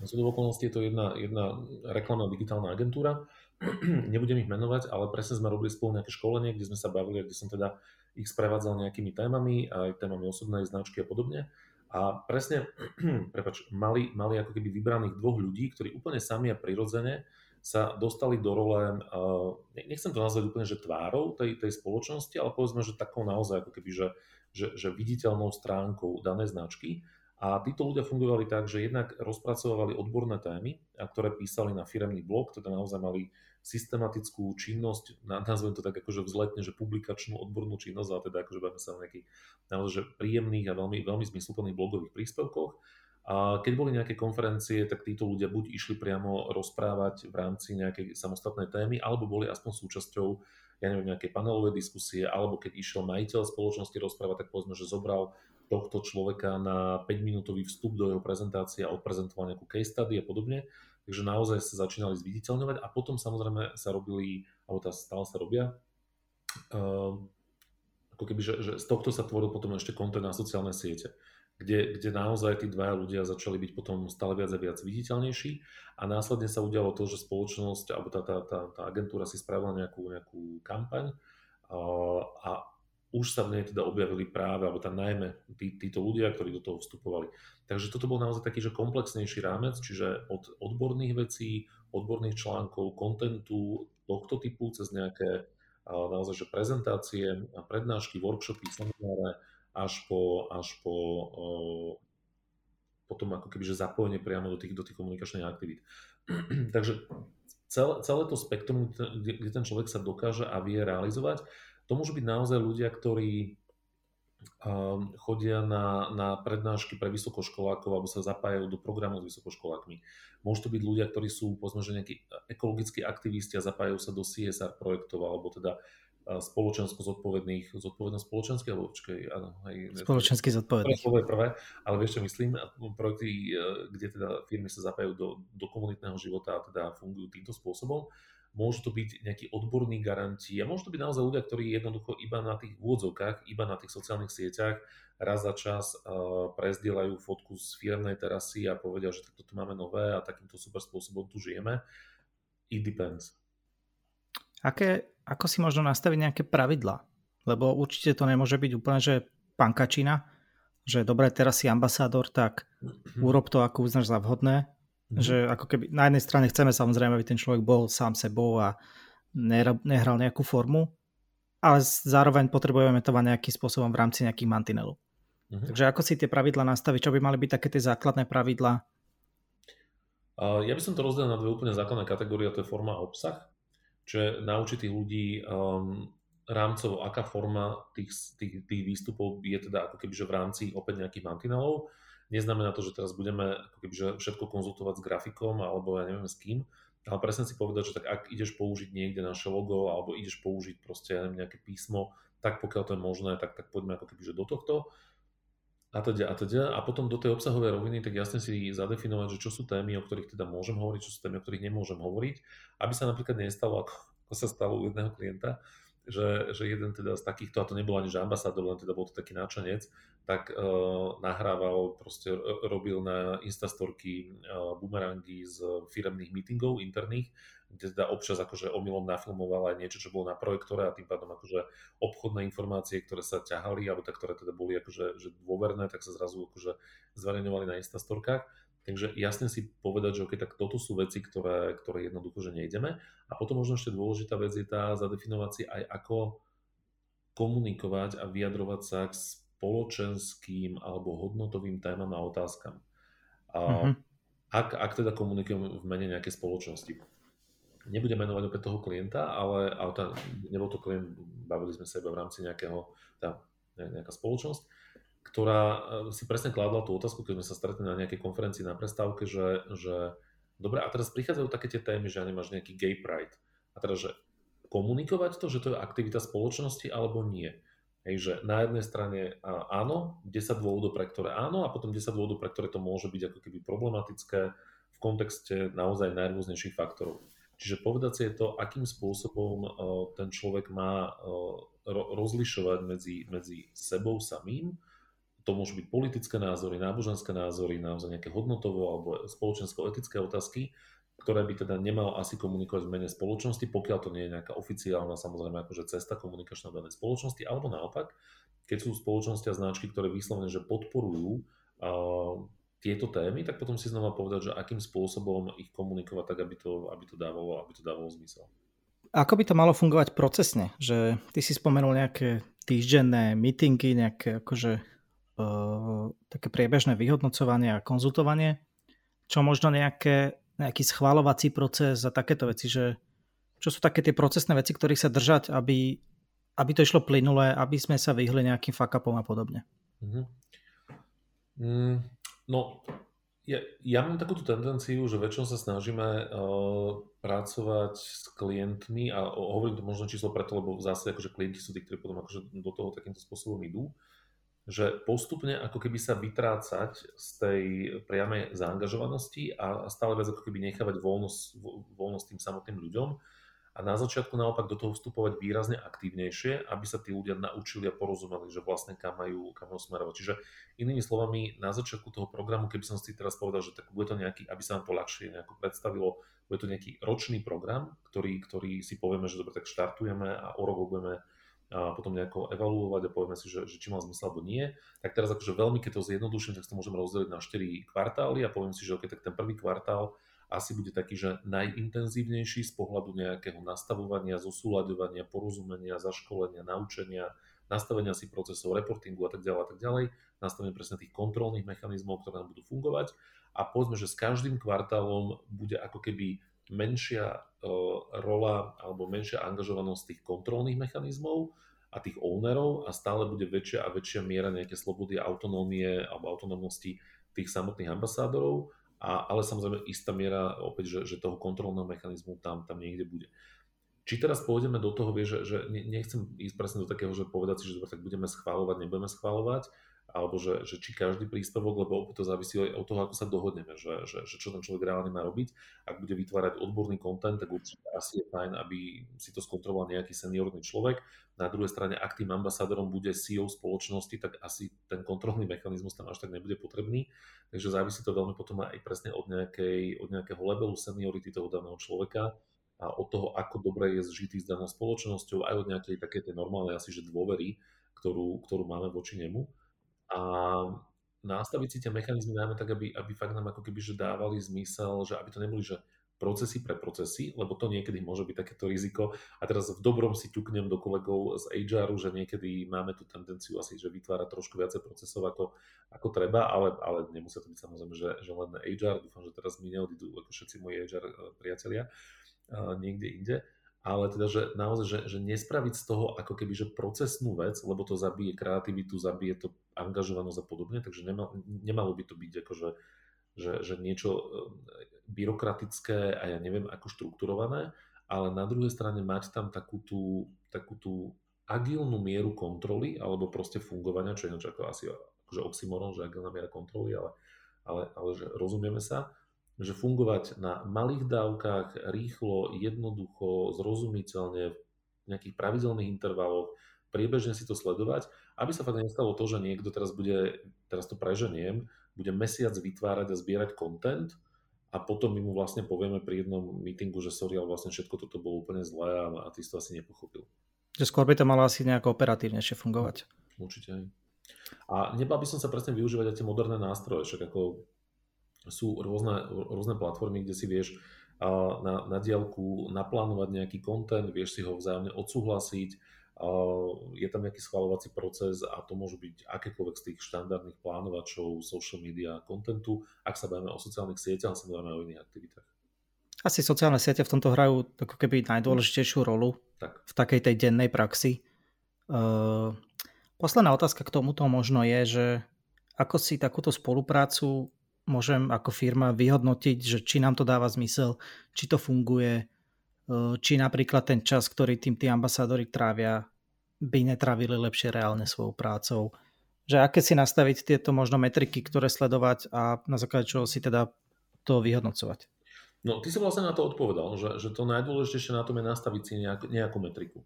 Z okolností je to jedna, jedna reklamná digitálna agentúra. Nebudem ich menovať, ale presne sme robili spolu nejaké školenie, kde sme sa bavili, kde som teda ich sprevádzal nejakými témami, aj témami osobnej značky a podobne. A presne, prepač, mali, mali ako keby vybraných dvoch ľudí, ktorí úplne sami a prirodzene sa dostali do role, uh, nechcem to nazvať úplne, že tvárou tej, tej spoločnosti, ale povedzme, že takou naozaj ako keby, že že, že viditeľnou stránkou danej značky. A títo ľudia fungovali tak, že jednak rozpracovali odborné témy, a ktoré písali na firemný blog, teda naozaj mali systematickú činnosť, nazvem to tak akože vzletne, že publikačnú odbornú činnosť, ale teda akože bavíme sa o nejakých naozaj príjemných a veľmi, veľmi zmysluplných blogových príspevkoch. A keď boli nejaké konferencie, tak títo ľudia buď išli priamo rozprávať v rámci nejakej samostatnej témy, alebo boli aspoň súčasťou ja neviem, nejaké panelové diskusie, alebo keď išiel majiteľ spoločnosti rozprávať, tak povedzme, že zobral tohto človeka na 5-minútový vstup do jeho prezentácie a odprezentoval nejakú case study a podobne. Takže naozaj sa začínali zviditeľňovať a potom samozrejme sa robili, alebo tá stále sa robia, uh, ako keby, že, že z tohto sa tvoril potom ešte kontent na sociálne siete kde, kde naozaj tí dvaja ľudia začali byť potom stále viac a viac viditeľnejší a následne sa udialo to, že spoločnosť alebo tá, tá, tá, tá agentúra si spravila nejakú, nejakú kampaň a, a už sa v nej teda objavili práve, alebo tam najmä tí, títo ľudia, ktorí do toho vstupovali. Takže toto bol naozaj taký, že komplexnejší rámec, čiže od odborných vecí, odborných článkov, kontentu tohto typu cez nejaké naozaj, že prezentácie, prednášky, workshopy, semináre, až po, až po potom ako keby, zapojenie priamo do tých, do tých komunikačných aktivít. Takže celé, celé to spektrum, kde ten človek sa dokáže a vie realizovať, to môžu byť naozaj ľudia, ktorí um, chodia na, na prednášky pre vysokoškolákov alebo sa zapájajú do programov s vysokoškolákmi. Môžu to byť ľudia, ktorí sú povedzme, že nejakí ekologickí aktivisti a zapájajú sa do CSR projektov alebo teda spoločensko zodpovedných, zodpovednosť spoločenských, alebo počkaj, áno, aj, spoločensky zodpovedných. Prvé, prvé, ale vieš čo myslím, projekty, e, kde teda firmy sa zapájajú do, do komunitného života a teda fungujú týmto spôsobom, môžu to byť nejakí odborní garanti a môžu to byť naozaj ľudia, ktorí jednoducho iba na tých úvodzovkách, iba na tých sociálnych sieťach raz za čas uh, prezdielajú fotku z firmnej terasy a povedia, že takto tu máme nové a takýmto super spôsobom tu žijeme It depends. Aké, ako si možno nastaviť nejaké pravidla? Lebo určite to nemôže byť úplne, že pankačina, že dobre, teraz si ambasádor, tak mm-hmm. urob to, ako uznáš za vhodné. Mm-hmm. Že ako keby na jednej strane chceme samozrejme, aby ten človek bol sám sebou a nehral nejakú formu, ale zároveň potrebujeme to nejakým spôsobom v rámci nejakých mantinelov. Mm-hmm. Takže ako si tie pravidla nastaviť, čo by mali byť také tie základné pravidla? Ja by som to rozdelil na dve úplne základné kategórie, a to je forma a obsah. Čiže naučiť tých ľudí um, rámcovo, aká forma tých, tých, tých výstupov je teda ako keby, že v rámci opäť nejakých mantinelov. Neznamená to, že teraz budeme ako keby, že všetko konzultovať s grafikom alebo ja neviem s kým, ale presne si povedať, že tak ak ideš použiť niekde naše logo alebo ideš použiť proste ja neviem, nejaké písmo, tak pokiaľ to je možné, tak, tak poďme ako keby, že do tohto a teda, a teda. A potom do tej obsahovej roviny, tak jasne si zadefinovať, že čo sú témy, o ktorých teda môžem hovoriť, čo sú témy, o ktorých nemôžem hovoriť, aby sa napríklad nestalo, ako, ako sa stalo u jedného klienta, že, že jeden teda z takýchto, a to nebol ani že ambasádor, len teda bol to taký náčanec, tak uh, nahrával, proste robil na Instastorky uh, bumerangy z firemných meetingov interných, kde teda občas akože omylom nafilmoval aj niečo, čo bolo na projektore a tým pádom akože obchodné informácie, ktoré sa ťahali, alebo tak, ktoré teda boli akože že dôverné, tak sa zrazu akože zverejňovali na Instastorkách Takže jasne si povedať, že okay, tak toto sú veci, ktoré, ktoré jednoducho, že nejdeme. A potom možno ešte dôležitá vec je tá zadefinovať si aj ako komunikovať a vyjadrovať sa k spoločenským alebo hodnotovým témam a otázkam. A mm-hmm. ak, ak teda komunikujem v mene nejakej spoločnosti. Nebudem menovať opäť toho klienta, ale, ale tá, nebol to klient, bavili sme sa iba v rámci nejakého, tá, nejaká spoločnosť ktorá eh, si presne kladla tú otázku, keď sme sa stretli na nejakej konferencii na prestávke, že, že dobre, a teraz prichádzajú také tie témy, že nemáš nejaký gay pride. A teraz, že komunikovať to, že to je aktivita spoločnosti alebo nie. Hej, že na jednej strane áno, 10 dôvodov, pre ktoré áno, a potom 10 dôvodov, pre ktoré to môže byť ako keby problematické v kontexte naozaj najrôznejších faktorov. Čiže povedať si je to, akým spôsobom uh, ten človek má uh, rozlišovať medzi, medzi sebou samým. To môžu byť politické názory, náboženské názory, naozaj nejaké hodnotovo alebo spoločensko-etické otázky, ktoré by teda nemal asi komunikovať v mene spoločnosti, pokiaľ to nie je nejaká oficiálna samozrejme akože cesta komunikačná v danej spoločnosti, alebo naopak, keď sú spoločnosti a značky, ktoré vyslovene, že podporujú uh, tieto témy, tak potom si znova povedať, že akým spôsobom ich komunikovať tak, aby to, aby to, dávalo, aby to dávalo zmysel. Ako by to malo fungovať procesne? Že ty si spomenul nejaké týždenné meetingy, nejaké akože také priebežné vyhodnocovanie a konzultovanie, čo možno nejaké, nejaký schválovací proces a takéto veci, že čo sú také tie procesné veci, ktorých sa držať, aby, aby to išlo plynulé, aby sme sa vyhli nejakým fuck-upom a podobne. Mm-hmm. Mm, no, ja, ja mám takúto tendenciu, že väčšinou sa snažíme uh, pracovať s klientmi a hovorím to možno číslo preto, lebo zase akože klienti sú tí, ktorí potom akože do toho takýmto spôsobom idú že postupne ako keby sa vytrácať z tej priamej zaangažovanosti a stále viac ako keby nechávať voľnosť, voľnosť tým samotným ľuďom a na začiatku naopak do toho vstupovať výrazne aktívnejšie, aby sa tí ľudia naučili a porozumeli, že vlastne kam majú, kam smerovať. Čiže inými slovami, na začiatku toho programu, keby som si teraz povedal, že tak bude to nejaký, aby sa nám to ľahšie nejako predstavilo, bude to nejaký ročný program, ktorý, ktorý si povieme, že dobre, tak štartujeme a o rok budeme a potom nejako evaluovať a povieme si, že, že či má zmysel alebo nie. Tak teraz akože veľmi, keď to zjednoduším, tak to môžeme rozdeliť na 4 kvartály a poviem si, že okay, tak ten prvý kvartál asi bude taký, že najintenzívnejší z pohľadu nejakého nastavovania, zosúľadovania, porozumenia, zaškolenia, naučenia, nastavenia si procesov, reportingu a tak ďalej a tak ďalej, nastavenie presne tých kontrolných mechanizmov, ktoré nám budú fungovať. A povedzme, že s každým kvartálom bude ako keby menšia rola alebo menšia angažovanosť tých kontrolných mechanizmov a tých ownerov a stále bude väčšia a väčšia miera nejaké slobody autonómie alebo autonómnosti tých samotných ambasádorov, a, ale samozrejme istá miera opäť, že, že toho kontrolného mechanizmu tam, tam niekde bude. Či teraz pôjdeme do toho, vie, že, že nechcem ísť presne do takého, že povedať si, že tak budeme schváľovať, nebudeme schváľovať, alebo že, že či každý príspevok, lebo to závisí aj od toho, ako sa dohodneme, že, že, že čo ten človek reálne má robiť. Ak bude vytvárať odborný kontent, tak určite asi je fajn, aby si to skontroloval nejaký seniorný človek. Na druhej strane, ak tým ambasádorom bude CEO spoločnosti, tak asi ten kontrolný mechanizmus tam až tak nebude potrebný. Takže závisí to veľmi potom aj presne od, nejakej, od nejakého levelu seniority toho daného človeka a od toho, ako dobre je zžitý s danou spoločnosťou, aj od nejakej také tej normálnej asi, že dôvery, ktorú, ktorú máme voči nemu. A nastaviť si tie mechanizmy najmä tak, aby, aby fakt nám ako keby že dávali zmysel, že aby to neboli, že procesy pre procesy, lebo to niekedy môže byť takéto riziko. A teraz v dobrom si ťuknem do kolegov z HR, že niekedy máme tú tendenciu asi, že vytvárať trošku viacej procesov ako, ako treba, ale, ale nemusia to byť samozrejme, že, že len HR. Dúfam, že teraz mi neodídu ako všetci moji HR eh, priatelia uh, niekde inde. Ale teda, že naozaj, že, že nespraviť z toho ako keby, že procesnú vec, lebo to zabije kreativitu, zabije to angažovanosť a podobne, takže nemal, nemalo by to byť akože že, že niečo e, byrokratické a ja neviem ako štrukturované, ale na druhej strane mať tam takú tú, takú tú agilnú mieru kontroly alebo proste fungovania, čo je ako asi akože oxymoron, že agilná miera kontroly, ale, ale, ale že rozumieme sa, že fungovať na malých dávkach, rýchlo, jednoducho, zrozumiteľne, v nejakých pravidelných intervaloch, priebežne si to sledovať, aby sa fakt nestalo to, že niekto teraz bude, teraz to preženiem, bude mesiac vytvárať a zbierať content a potom my mu vlastne povieme pri jednom meetingu, že sorry, ale vlastne všetko toto bolo úplne zlé a, a ty si to asi nepochopil. Že skôr by to malo asi nejako operatívnejšie fungovať. Určite aj. A nebal by som sa presne využívať aj tie moderné nástroje, však ako sú rôzne, rôzne platformy, kde si vieš na, na diálku naplánovať nejaký content, vieš si ho vzájomne odsúhlasiť, je tam nejaký schvalovací proces a to môžu byť akékoľvek z tých štandardných plánovačov social media kontentu, ak sa bavíme o sociálnych sieťach, ale sa bavíme o iných aktivitách. Asi sociálne siete v tomto hrajú ako keby najdôležitejšiu rolu tak. v takej tej dennej praxi. Posledná otázka k tomuto možno je, že ako si takúto spoluprácu môžem ako firma vyhodnotiť, že či nám to dáva zmysel, či to funguje, či napríklad ten čas, ktorý tým tí ambasádori trávia, by netravili lepšie reálne svojou prácou. Že aké si nastaviť tieto možno metriky, ktoré sledovať a na základe čoho si teda to vyhodnocovať. No, ty si vlastne na to odpovedal, že, že to najdôležitejšie na tom je nastaviť si nejak, nejakú metriku.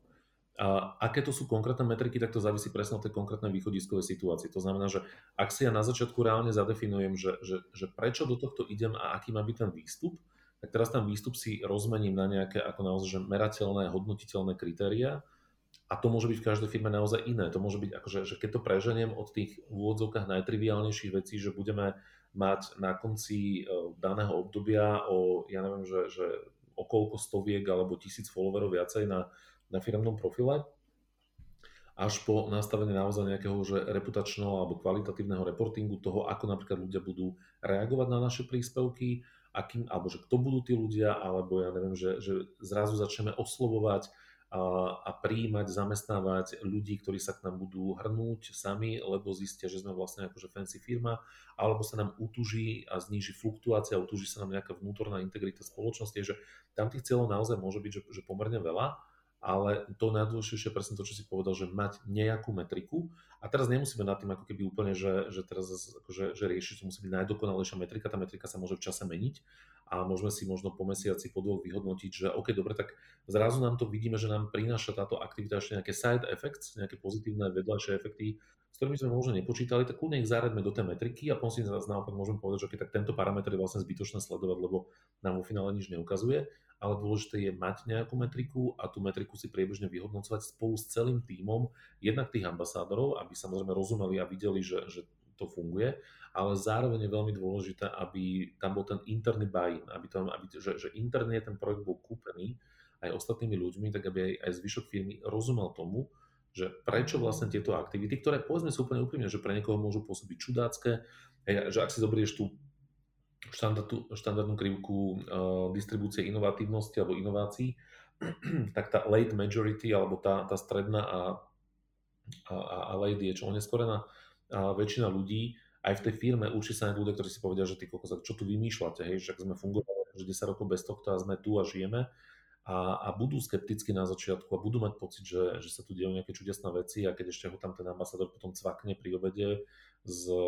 A aké to sú konkrétne metriky, tak to závisí presne od tej konkrétnej východiskovej situácie. To znamená, že ak si ja na začiatku reálne zadefinujem, že, že, že prečo do tohto idem a aký má byť ten výstup, tak teraz ten výstup si rozmením na nejaké ako naozaj že merateľné, hodnotiteľné kritéria a to môže byť v každej firme naozaj iné. To môže byť akože, že keď to preženiem od tých v úvodzovkách najtriviálnejších vecí, že budeme mať na konci e, daného obdobia o, ja neviem, že, že o koľko stoviek alebo tisíc followerov viacej na, na firmnom profile, až po nastavenie naozaj nejakého že reputačného alebo kvalitatívneho reportingu toho, ako napríklad ľudia budú reagovať na naše príspevky, akým, alebo že kto budú tí ľudia, alebo ja neviem, že, že zrazu začneme oslovovať a, a prijímať, zamestnávať ľudí, ktorí sa k nám budú hrnúť sami, lebo zistia, že sme vlastne akože fancy firma, alebo sa nám utuží a zníži fluktuácia, utuží sa nám nejaká vnútorná integrita spoločnosti, že tam tých cieľov naozaj môže byť, že, že pomerne veľa ale to najdôležitejšie je presne to, čo si povedal, že mať nejakú metriku. A teraz nemusíme nad tým ako keby úplne, že, že teraz akože, že riešiť, to musí byť najdokonalejšia metrika, tá metrika sa môže v čase meniť. A môžeme si možno po mesiaci, po dvoch vyhodnotiť, že OK, dobre, tak zrazu nám to vidíme, že nám prináša táto aktivita ešte nejaké side effects, nejaké pozitívne vedľajšie efekty, s ktorými sme možno nepočítali, tak kľudne ich zaradme do tej metriky a potom si naopak môžeme povedať, že okay, tak tento parameter je vlastne zbytočné sledovať, lebo nám vo finále nič neukazuje ale dôležité je mať nejakú metriku a tú metriku si priebežne vyhodnocovať spolu s celým tímom, jednak tých ambasádorov, aby samozrejme rozumeli a videli, že, že to funguje, ale zároveň je veľmi dôležité, aby tam bol ten interný buy-in, aby tam, aby, že, že interne ten projekt bol kúpený aj ostatnými ľuďmi, tak aby aj, aj zvyšok firmy rozumel tomu, že prečo vlastne tieto aktivity, ktoré povedzme sú úplne úprimne, že pre niekoho môžu pôsobiť čudácké, že ak si zoberieš tú štandardnú, štandardnú krivku uh, distribúcie inovatívnosti alebo inovácií, tak tá late majority alebo tá, tá stredná a, a, a late je čo oneskorená a väčšina ľudí aj v tej firme určite sa ľudia, ktorí si povedia, že ty kokos, čo tu vymýšľate, hej, že sme fungovali že 10 rokov bez tohto a sme tu a žijeme. A, a budú skepticky na začiatku a budú mať pocit, že, že sa tu dejú nejaké čudesné veci a keď ešte ho tam ten ambasador potom cvakne pri obede s e,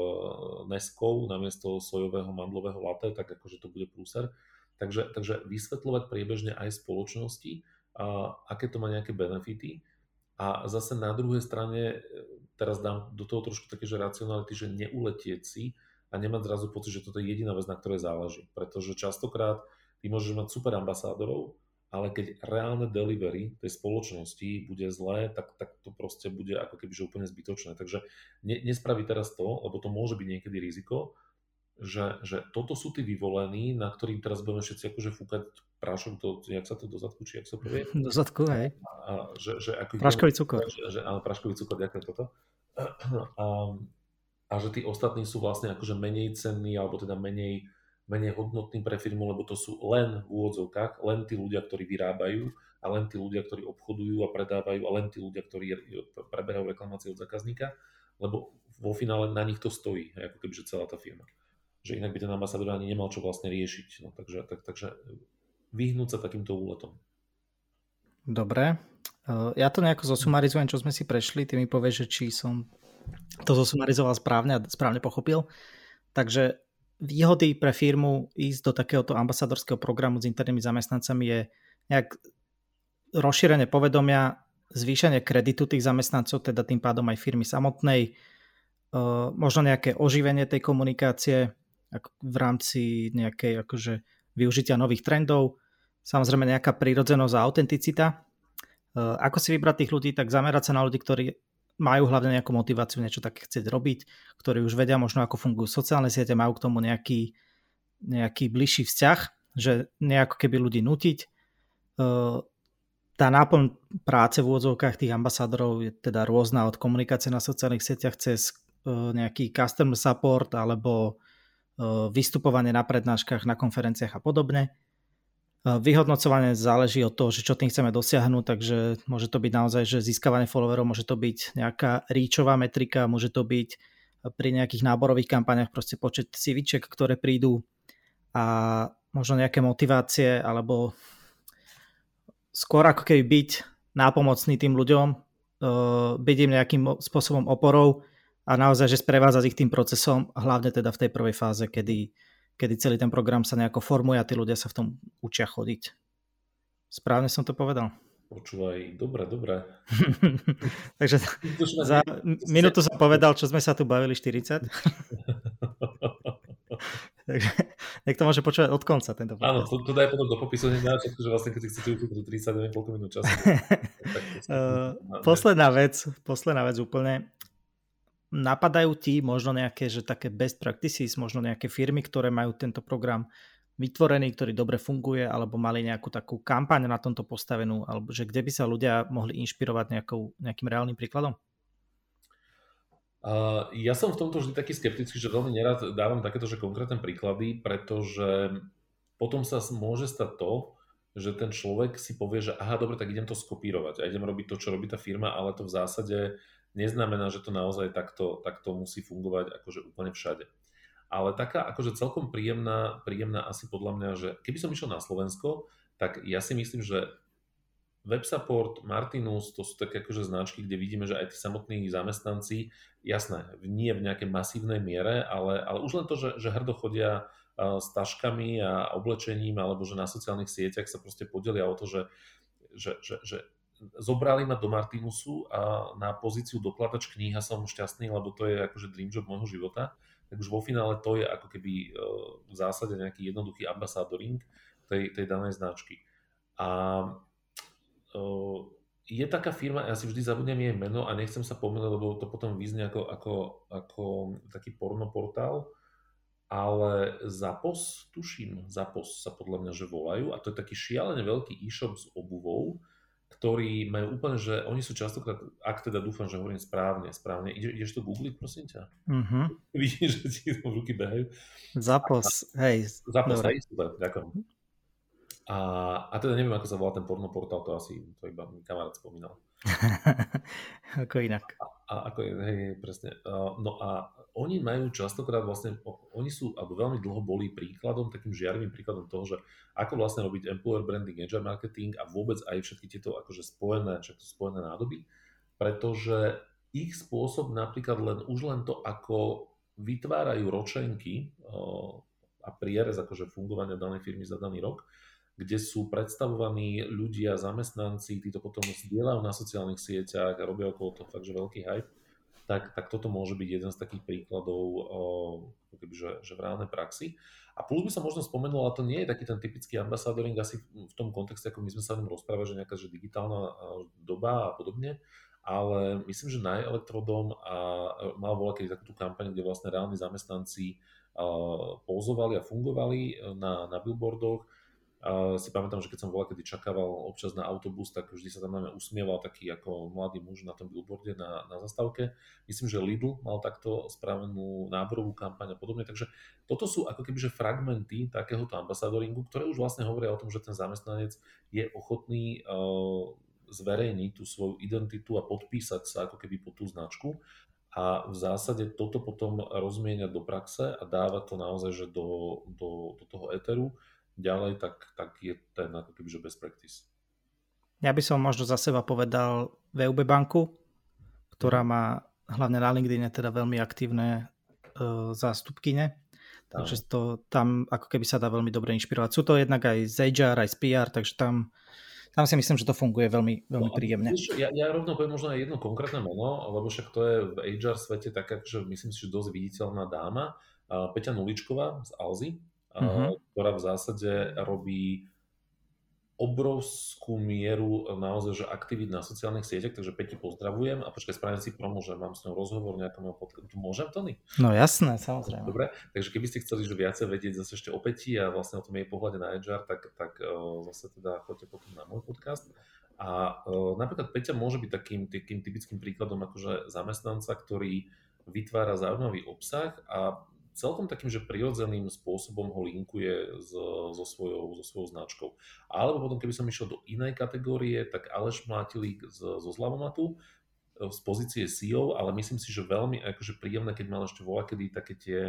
neskou namiesto sojového mandlového latte, tak akože to bude prúser. Takže, takže vysvetľovať priebežne aj spoločnosti, a aké to má nejaké benefity. A zase na druhej strane, e, teraz dám do toho trošku také, že racionality, že neuletieť si a nemať zrazu pocit, že toto je jediná vec, na ktorej záleží. Pretože častokrát ty môžeš mať super ambasádorov, ale keď reálne delivery tej spoločnosti bude zlé, tak, tak to proste bude ako keby že úplne zbytočné. Takže ne, nespraví teraz to, lebo to môže byť niekedy riziko, že, že toto sú tí vyvolení, na ktorým teraz budeme všetci akože fúkať prášok do, jak sa to do zadku, či jak sa povie? Do zadku, hej. A, že, že ako praškový cukor. Že, že, áno, praškový cukor, ďakujem toto. A, a že tí ostatní sú vlastne akože menej cenní, alebo teda menej, menej hodnotní pre firmu, lebo to sú len v úvodzovkách, len tí ľudia, ktorí vyrábajú a len tí ľudia, ktorí obchodujú a predávajú a len tí ľudia, ktorí preberajú reklamácie od zákazníka, lebo vo finále na nich to stojí, ako kebyže celá tá firma že inak by ten ambasador ani nemal čo vlastne riešiť. No, takže, tak, takže vyhnúť sa takýmto úletom. Dobre. Eh, ja to nejako zosumarizujem, čo sme si prešli. Ty mi povieš, že či som to zosumarizoval správne a správne pochopil. Takže výhody pre firmu ísť do takéhoto ambasadorského programu s internými zamestnancami je nejak rozšírenie povedomia, zvýšenie kreditu tých zamestnancov, teda tým pádom aj firmy samotnej, eh, možno nejaké oživenie tej komunikácie, v rámci nejakej akože využitia nových trendov, samozrejme nejaká prírodzenosť a autenticita. E, ako si vybrať tých ľudí, tak zamerať sa na ľudí, ktorí majú hlavne nejakú motiváciu niečo také chcieť robiť, ktorí už vedia možno ako fungujú sociálne siete, majú k tomu nejaký, nejaký bližší vzťah, že nejako keby ľudí nutiť. Tá náplň práce v úvodzovkách tých ambasádorov je teda rôzna od komunikácie na sociálnych sieťach cez nejaký customer support alebo vystupovanie na prednáškach, na konferenciách a podobne. Vyhodnocovanie záleží od toho, že čo tým chceme dosiahnuť, takže môže to byť naozaj, že získavanie followerov, môže to byť nejaká ríčová metrika, môže to byť pri nejakých náborových kampaniach proste počet CVček, ktoré prídu a možno nejaké motivácie alebo skôr ako keby byť nápomocný tým ľuďom, byť im nejakým spôsobom oporou, a naozaj, že sprevádzať ich tým procesom, hlavne teda v tej prvej fáze, kedy, kedy celý ten program sa nejako formuje a tí ľudia sa v tom učia chodiť. Správne som to povedal? Počúvaj, dobre, dobre. Takže za minútu som povedal, čo sme sa tu bavili 40. Takže nech to môže počúvať od konca tento podcast. Áno, to, to daj potom do popisu na že vlastne keď si chcete učiť 30, neviem koľko minút času. uh, posledná vec, posledná vec úplne. Napadajú ti možno nejaké, že také best practices, možno nejaké firmy, ktoré majú tento program vytvorený, ktorý dobre funguje, alebo mali nejakú takú kampaň na tomto postavenú, alebo že kde by sa ľudia mohli inšpirovať nejakou, nejakým reálnym príkladom? Uh, ja som v tomto vždy taký skeptický, že veľmi nerad dávam takéto že konkrétne príklady, pretože potom sa môže stať to, že ten človek si povie, že aha, dobre, tak idem to skopírovať a idem robiť to, čo robí tá firma, ale to v zásade neznamená, že to naozaj takto, takto musí fungovať akože úplne všade. Ale taká akože celkom príjemná, príjemná asi podľa mňa, že keby som išiel na Slovensko, tak ja si myslím, že WebSupport, Martinus, to sú také akože značky, kde vidíme, že aj tí samotní zamestnanci, jasné, nie v nejakej masívnej miere, ale, ale už len to, že, že hrdo chodia s taškami a oblečením, alebo že na sociálnych sieťach sa proste podelia o to, že, že, že, že zobrali ma do Martinusu a na pozíciu dokladač kníha som šťastný, lebo to je akože dream job môjho života. Tak už vo finále to je ako keby e, v zásade nejaký jednoduchý ambasádoring tej, tej danej značky. A e, je taká firma, ja si vždy zabudnem jej meno a nechcem sa pomýliť, lebo to potom vyznie ako, ako, ako taký pornoportál, ale Zapos, tuším, Zapos sa podľa mňa že volajú a to je taký šialene veľký e-shop s obuvou, ktorí majú úplne, že oni sú častokrát, ak teda dúfam, že hovorím správne, správne, Ide, ideš to googliť, prosím ťa? Uh-huh. Vidíš, že ti to ruky behajú. Zapos, a, hej. Zapos, hej, super, ďakujem. A, a teda neviem, ako sa volá ten porno portál, to asi to iba mi kamarát spomínal. ako inak. A, a ako, hej, hej, presne. Uh, no a oni majú častokrát vlastne, oni sú, alebo veľmi dlho boli príkladom, takým žiarivým príkladom toho, že ako vlastne robiť employer branding, agile marketing a vôbec aj všetky tieto akože spojené, to spojené nádoby, pretože ich spôsob napríklad len už len to, ako vytvárajú ročenky uh, a prierez akože fungovania danej firmy za daný rok, kde sú predstavovaní ľudia, zamestnanci, tí to potom zdieľajú na sociálnych sieťach a robia okolo toho fakt, že veľký hype, tak, tak toto môže byť jeden z takých príkladov o, keby, že, že v reálnej praxi. A plus by som možno spomenul, a to nie je taký ten typický ambasadoring asi v tom kontexte, ako my sme sa o ňom rozprávali, že nejaká že digitálna doba a podobne, ale myslím, že na Elektrodom a mal bola keď takú kampaň, kde vlastne reálni zamestnanci pozovali a fungovali na, na billboardoch Si pamätám, že keď som bola, kedy čakával občas na autobus, tak vždy sa tam na mňa usmieval taký ako mladý muž na tom billboarde na, na zastávke. Myslím, že Lidl mal takto spravenú náborovú kampaň a podobne. Takže toto sú ako keby že fragmenty takéhoto ambasadoringu, ktoré už vlastne hovoria o tom, že ten zamestnanec je ochotný uh, zverejniť tú svoju identitu a podpísať sa ako keby po tú značku a v zásade toto potom rozmieniať do praxe a dávať to naozaj že do, do, do toho éteru ďalej, tak, tak je ten ako keby, že best practice. Ja by som možno za seba povedal VUB banku, ktorá mhm. má hlavne na LinkedIn teda veľmi aktívne uh, zástupkyne. Takže to tam ako keby sa dá veľmi dobre inšpirovať. Sú to jednak aj z HR, aj z PR, takže tam, tam si myslím, že to funguje veľmi, veľmi no, príjemne. Ja, ja rovno poviem možno aj jedno konkrétne meno, lebo však to je v HR svete taká, že myslím si, že dosť viditeľná dáma, Peťa Nuličková z Alzy, uh-huh. ktorá v zásade robí obrovskú mieru naozaj, že aktivít na sociálnych sieťach, takže Peti pozdravujem a počkaj, spravím si promo, že mám s ňou rozhovor nejakom podcastu. Tu môžem, Tony? No jasné, samozrejme. Dobre, takže keby ste chceli že viacej vedieť zase ešte o Peti a vlastne o tom jej pohľade na HR, tak, tak uh, zase teda choďte potom na môj podcast. A uh, napríklad Peťa môže byť takým, takým typickým príkladom akože zamestnanca, ktorý vytvára zaujímavý obsah a celkom takým, že prirodzeným spôsobom ho linkuje so, so, svojou, so svojou značkou. Alebo potom, keby som išiel do inej kategórie, tak Aleš Mlátilík zo Zlavomatu e, z pozície CEO, ale myslím si, že veľmi akože príjemné, keď mal ešte voľa kedy také tie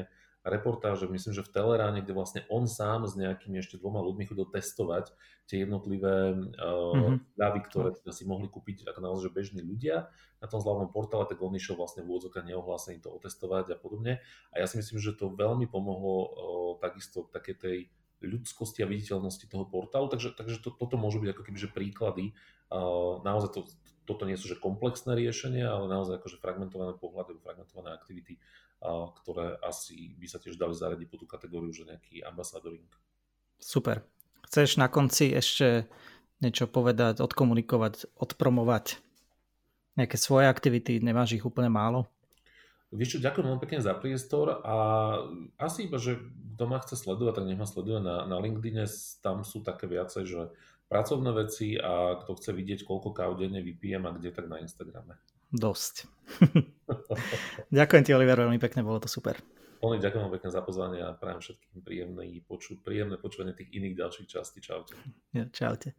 reportáže, myslím, že v Teleráne, kde vlastne on sám s nejakými ešte dvoma ľuďmi chodil testovať tie jednotlivé uh, mm-hmm. ľavy, ktoré teda si mohli kúpiť ako naozaj bežní ľudia na tom zľavnom portále, tak on išiel vlastne v úvodzovkách neohlásený to otestovať a podobne. A ja si myslím, že to veľmi pomohlo uh, takisto také tej ľudskosti a viditeľnosti toho portálu, takže, takže to, toto môžu byť ako keby že príklady. Uh, naozaj to, toto nie sú že komplexné riešenia, ale naozaj akože fragmentované pohľady, fragmentované aktivity, ktoré asi by sa tiež dali zaradiť po tú kategóriu, že nejaký ambasadoring. Super. Chceš na konci ešte niečo povedať, odkomunikovať, odpromovať nejaké svoje aktivity, nemáš ich úplne málo? Vieš čo, ďakujem veľmi pekne za priestor a asi iba, že kto ma chce sledovať, tak nech ma sleduje na, na LinkedIn, tam sú také viacej, že pracovné veci a kto chce vidieť, koľko káv denne vypijem a kde, tak na Instagrame. Dosť. ďakujem ti, Oliver, veľmi pekne, bolo to super. Oni ďakujem pekne za pozvanie a prajem všetkým príjemné, poču, príjemné počúvanie tých iných ďalších častí. Čaute. Ja, čaute.